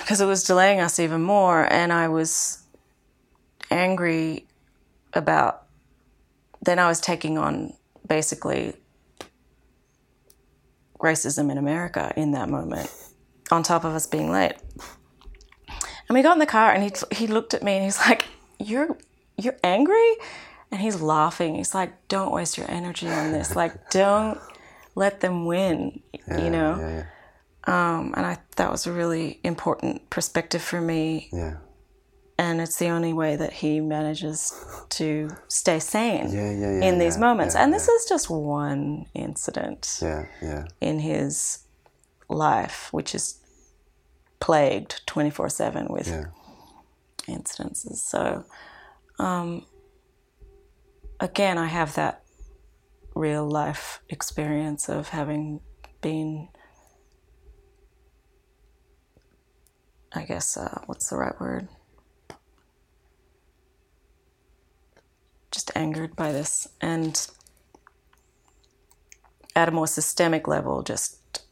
because it was delaying us even more. And I was angry about then I was taking on basically racism in America in that moment, on top of us being late. And we got in the car, and he he looked at me, and he's like, "You're you're angry," and he's laughing. He's like, "Don't waste your energy on this. Like, don't let them win." Yeah, you know. Yeah, yeah. Um, and I that was a really important perspective for me. Yeah and it's the only way that he manages to stay sane yeah, yeah, yeah, in these moments. and this is just one incident yeah, yeah. in his life, which is plagued 24 7 with incidences. So, um, again, I have that real life experience of having been. I guess, uh, what's the right word? just angered by this. And at a more systemic level, just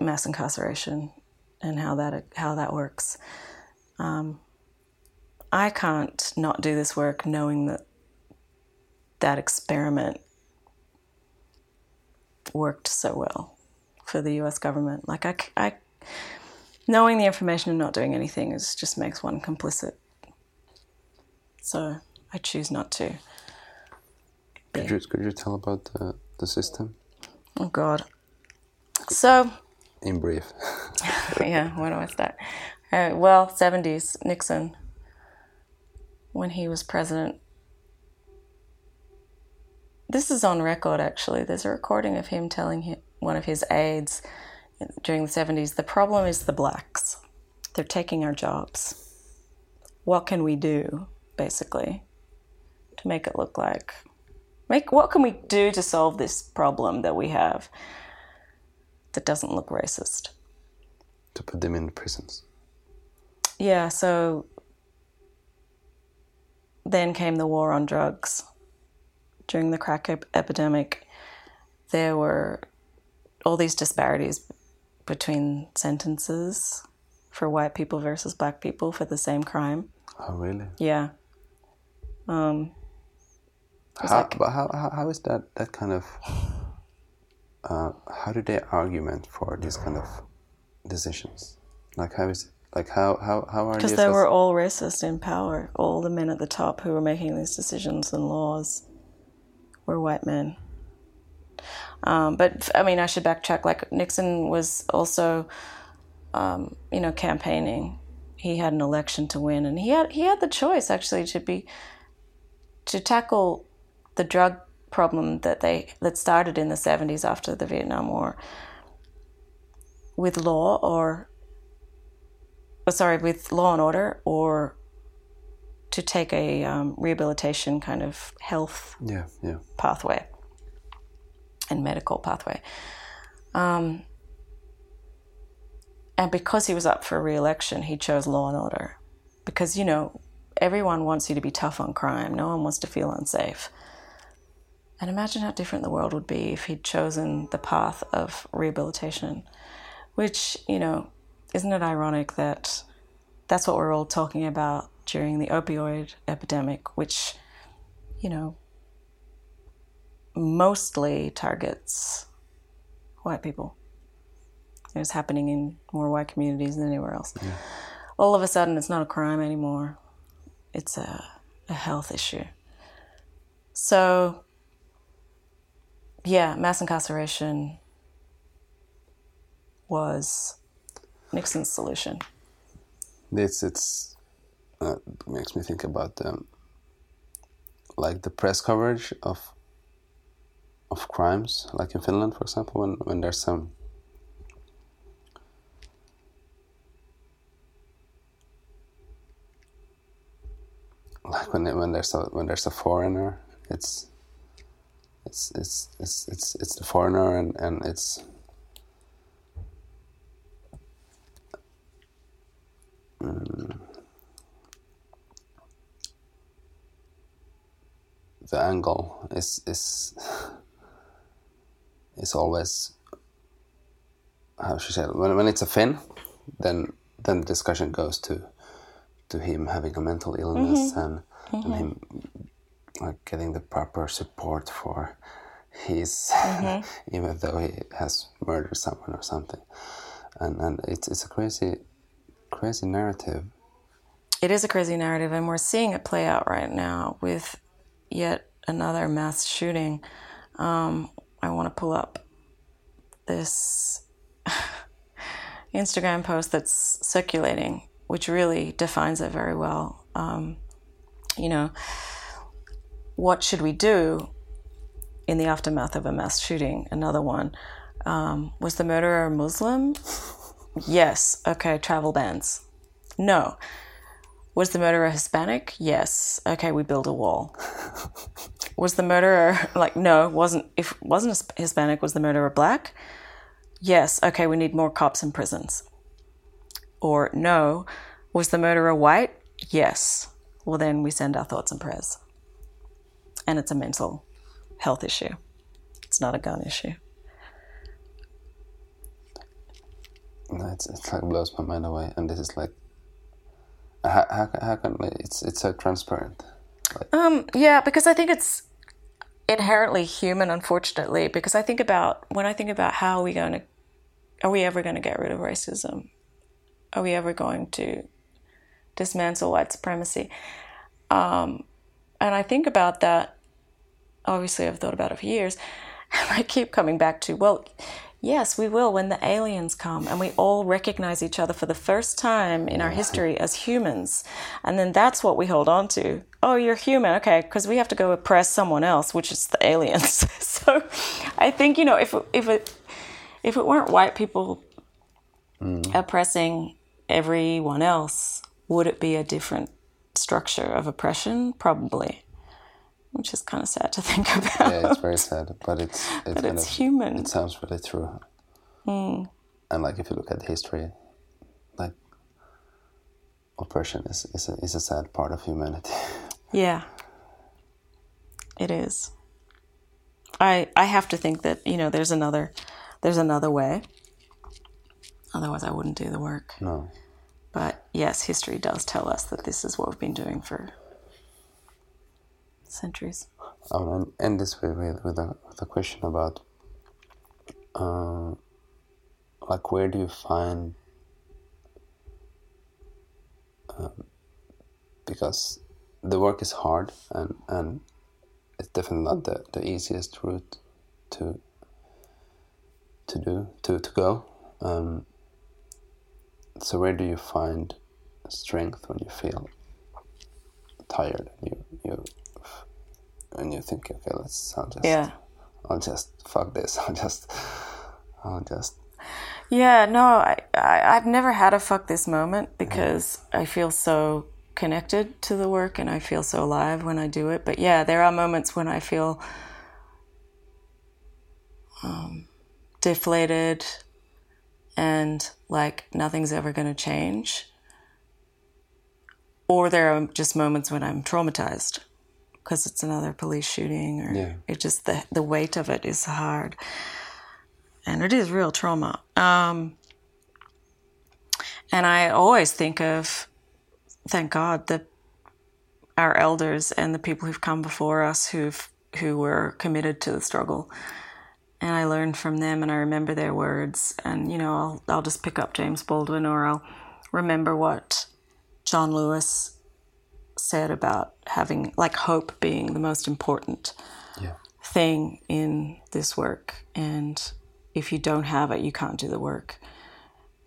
mass incarceration and how that how that works. Um, I can't not do this work knowing that that experiment worked so well for the U.S. government. Like I, I knowing the information and not doing anything is just makes one complicit. So I choose not to. Could you, could you tell about the, the system? Oh, God. So. In brief. yeah, when do I start? Uh, well, 70s, Nixon, when he was president. This is on record, actually. There's a recording of him telling him, one of his aides during the 70s the problem is the blacks. They're taking our jobs. What can we do, basically? to make it look like? Make what can we do to solve this problem that we have that doesn't look racist? To put them in prisons. Yeah, so then came the war on drugs. During the crack ep- epidemic, there were all these disparities between sentences for white people versus black people for the same crime. Oh, really? Yeah. Um, how, like, but how, how, how is that that kind of uh, how do they argument for these kind of decisions? Like how is like how how how are because they were all racist in power. All the men at the top who were making these decisions and laws were white men. Um, but I mean, I should backtrack. Like Nixon was also, um, you know, campaigning. He had an election to win, and he had he had the choice actually to be to tackle the drug problem that they that started in the 70s after the Vietnam War with law or oh, sorry with law and order or to take a um, rehabilitation kind of health yeah, yeah. pathway and medical pathway. Um, and because he was up for re-election he chose law and order. Because you know everyone wants you to be tough on crime. No one wants to feel unsafe And imagine how different the world would be if he'd chosen the path of rehabilitation, which, you know, isn't it ironic that that's what we're all talking about during the opioid epidemic, which, you know, mostly targets white people. It was happening in more white communities than anywhere else. Yeah. All of a sudden, it's not a crime anymore. It's a, a health issue. So, yeah, mass incarceration was Nixon's solution. It's it's uh, makes me think about um, like the press coverage of of crimes, like in Finland, for example, when when there's some like when when there's a when there's a foreigner, it's it's it's it's it's it's the foreigner and and it's mm, the angle is is is always how should I say it? when when it's a Finn, then then the discussion goes to to him having a mental illness mm-hmm. and mm-hmm. and him like getting the proper support for his mm-hmm. even though he has murdered someone or something. And and it's it's a crazy crazy narrative. It is a crazy narrative and we're seeing it play out right now with yet another mass shooting. Um, i want to pull up this instagram post that's circulating which really defines it very well. Um, you know what should we do in the aftermath of a mass shooting? Another one. Um, was the murderer a Muslim? yes. Okay, travel bans. No. Was the murderer Hispanic? Yes. Okay, we build a wall. was the murderer like no, wasn't if wasn't Hispanic, was the murderer black? Yes. Okay, we need more cops in prisons. Or no, was the murderer white? Yes. Well then we send our thoughts and prayers and it's a mental health issue. It's not a gun issue. No, it's, it's like blows my mind away, and this is like, how, how, how can it's it's so transparent? Like, um, yeah, because I think it's inherently human, unfortunately. Because I think about when I think about how are we going to, are we ever going to get rid of racism? Are we ever going to dismantle white supremacy? Um, and I think about that obviously I've thought about it for years. And I keep coming back to, well, yes, we will when the aliens come and we all recognize each other for the first time in our history as humans. And then that's what we hold on to. Oh, you're human. Okay. Because we have to go oppress someone else, which is the aliens. so I think, you know, if, if it, if it weren't white people mm. oppressing everyone else, would it be a different structure of oppression? Probably which is kind of sad to think about. Yeah, it's very sad, but it's it's, but it's of, human. It sounds really true. Mm. And like if you look at history, like oppression is is a, is a sad part of humanity. Yeah, it is. I I have to think that you know there's another there's another way. Otherwise, I wouldn't do the work. No. But yes, history does tell us that this is what we've been doing for centuries. I want to end this with, with, with, a, with a question about uh, like where do you find uh, because the work is hard and, and it's definitely not the, the easiest route to to do to, to go um, so where do you find strength when you feel tired you, you and you think, okay, let's. I'll just. Yeah. I'll just fuck this. I'll just. I'll just. Yeah, no, I, I have never had a fuck this moment because I feel so connected to the work and I feel so alive when I do it. But yeah, there are moments when I feel um, deflated and like nothing's ever going to change. Or there are just moments when I'm traumatized because it's another police shooting or Yeah. it just the the weight of it is hard. And it is real trauma. Um, and i always think of thank god that our elders and the people who've come before us who've who were committed to the struggle. And i learned from them and i remember their words. And you know i'll, I'll just pick up james baldwin or i'll remember what john lewis said about having like hope being the most important Yeah. thing in this work. And if you don't have it you can't do the work.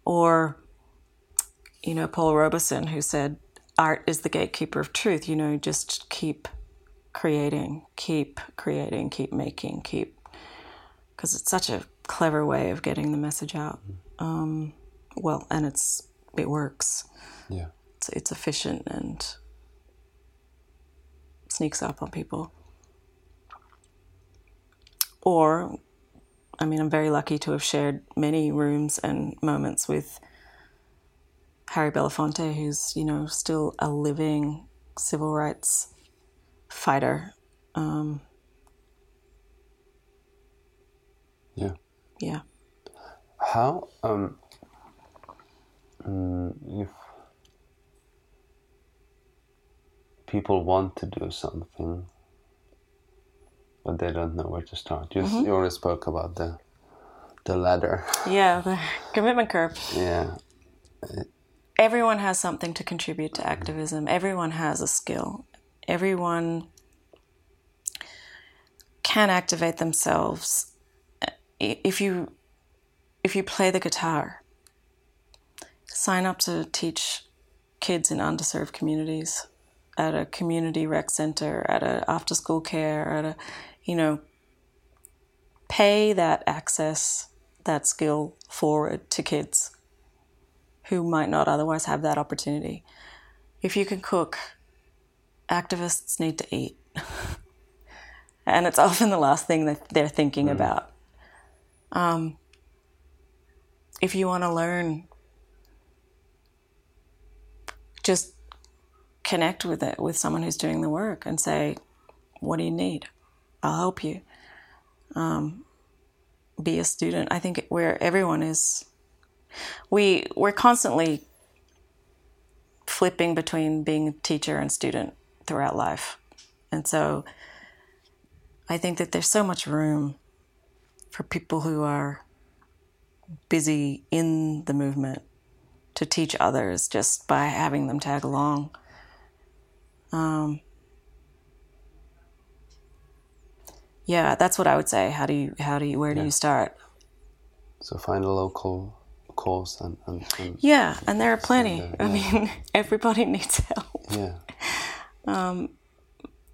Or you know paul robeson who said art is the gatekeeper of truth. You know just keep creating keep creating keep making keep because it's such a clever way of getting the message out. Um, well and it's it works. Yeah. it's, it's efficient and sneaks up on people. Or, I mean, I'm very lucky to have shared many rooms and moments with Harry Belafonte, who's, you know, still a living civil rights fighter. Um, Yeah. yeah. How um mm, if people want to do something but they don't know where to start. You, mm-hmm. you already spoke about the the ladder. Yeah, the commitment curve. yeah. everyone has something to contribute to activism. Everyone has a skill. Everyone can activate themselves if you if you play the guitar. Sign up to teach kids in underserved communities at a community rec center, at a after school care, at a you know pay that access, that skill forward to kids who might not otherwise have that opportunity. If you can cook, activists need to eat. and it's often the last thing that they're thinking about. Um, if you want to learn, just connect with it with someone who's doing the work and say, What do you need? I'll help you. Um, be a student. I think where everyone is we we're constantly flipping between being teacher and student throughout life and so i think that there's so much room for people who are busy in the movement to teach others just by having them tag along um, yeah that's what i would say how do you how do you where do you start So find a local course and, and, and Yeah, and there are plenty. there, I mean, everybody needs help. yeah. Um,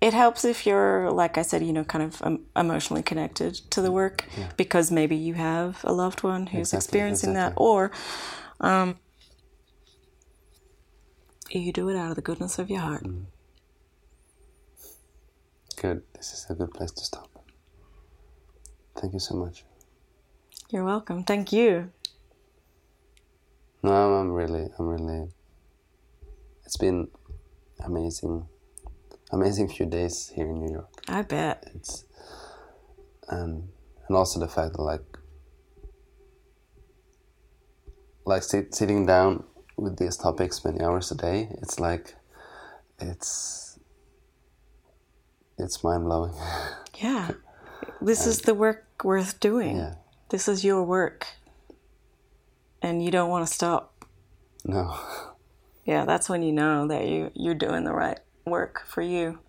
It helps if you're, like I said, you know, kind of um, emotionally connected to the work because maybe you have a loved one who's Exactly, experiencing that, or um, you do it out of the goodness of your heart. Mm. Good. This is a good place to stop. Thank you so much. You're welcome. Thank you. No, I'm really, I'm really. It's been amazing, amazing few days here in New York. I bet. It's and and also the fact that like like sit, sitting down with these topics many hours a day. It's like it's it's mind blowing. Yeah. This is the work worth doing. yeah. This is your work. And you don't want to stop. No. Yeah, that's when you know that you you're doing the right work for you.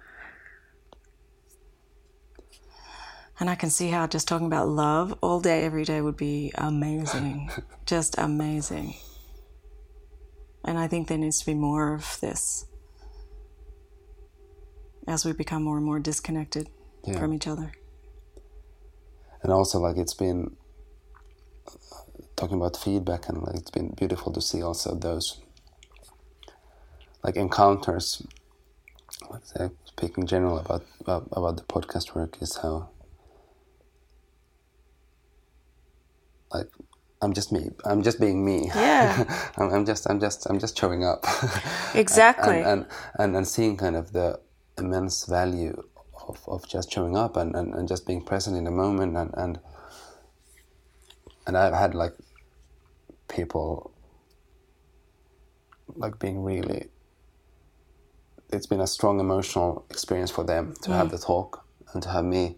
And I can see how just talking about love all day every day would be amazing. just amazing. And I think there needs to be more of this as we become more and more disconnected Yeah. from each other. and also like it's been talking about feedback and like it's been beautiful to see also those like encounters like say, speaking general about, about about the podcast work is how like I'm just me I'm just being me Yeah. I'm, I'm just I'm just I'm just showing up Exactly. and, and and and seeing kind of the immense value of, of just showing up and, and, and just being present in the moment and, and and I've had like people like being really it's been a strong emotional experience for them to have the talk and to have me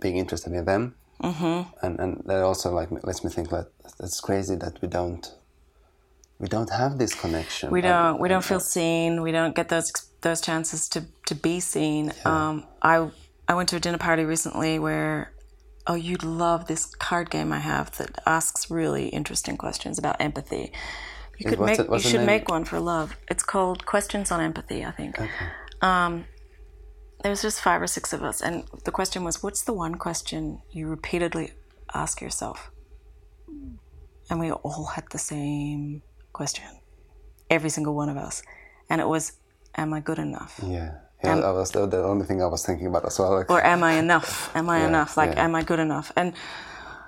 being interested in them mm-hmm. and and that also like lets me think that it's crazy that we don't we don't have this connection We don't. And- we don't and- feel seen. We don't get those those chances to to be seen. Um, I I went to a dinner party recently where, oh, you'd love this card game I have that asks really interesting questions about empathy. You could what's make. it- you should make one for love. It's called Questions on Empathy. I think. Um, there was just five or six of us, and the question was, "What's the one question you repeatedly ask yourself?" And we all had the same question every single one of us, and it was, "Am I good enough? yeah yeah that was the, the only thing I was thinking about as well like, Or am I enough? Am I Yeah, enough? Like, yeah. am I good enough?" And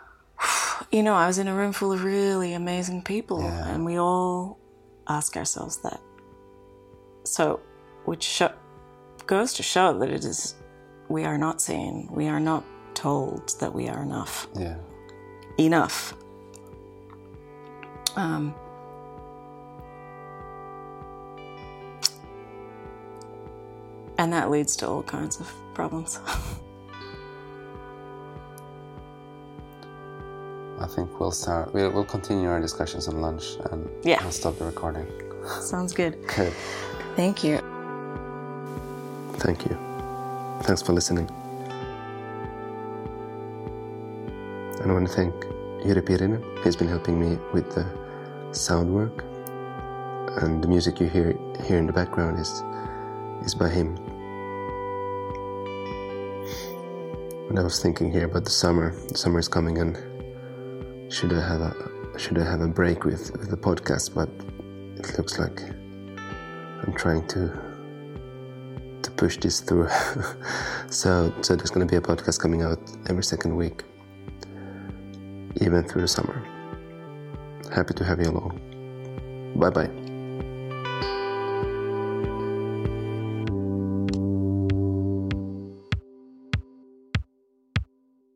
you know, I was in a room full of really amazing people, Yeah. and we all ask ourselves that. So, which goes to show that it is, we are not seen, we are not told that we are enough. yeah enough. Um, and that leads to all kinds of problems. I think we'll start we'll, we'll continue our discussions on lunch and Yeah. I'll stop the recording Sounds good. good Thank you. Thank you. Thanks for listening. And I want to thank Jyri Pirinen. He's been helping me with the sound work. And the music you hear here in the background is is by him. And I was thinking here about the summer. The summer is coming and should I have a should I have a break with, with the podcast, but it looks like I'm trying to to push this through. so, so there's going to be a podcast coming out every second week, even through the summer. Happy to have you along. Bye bye.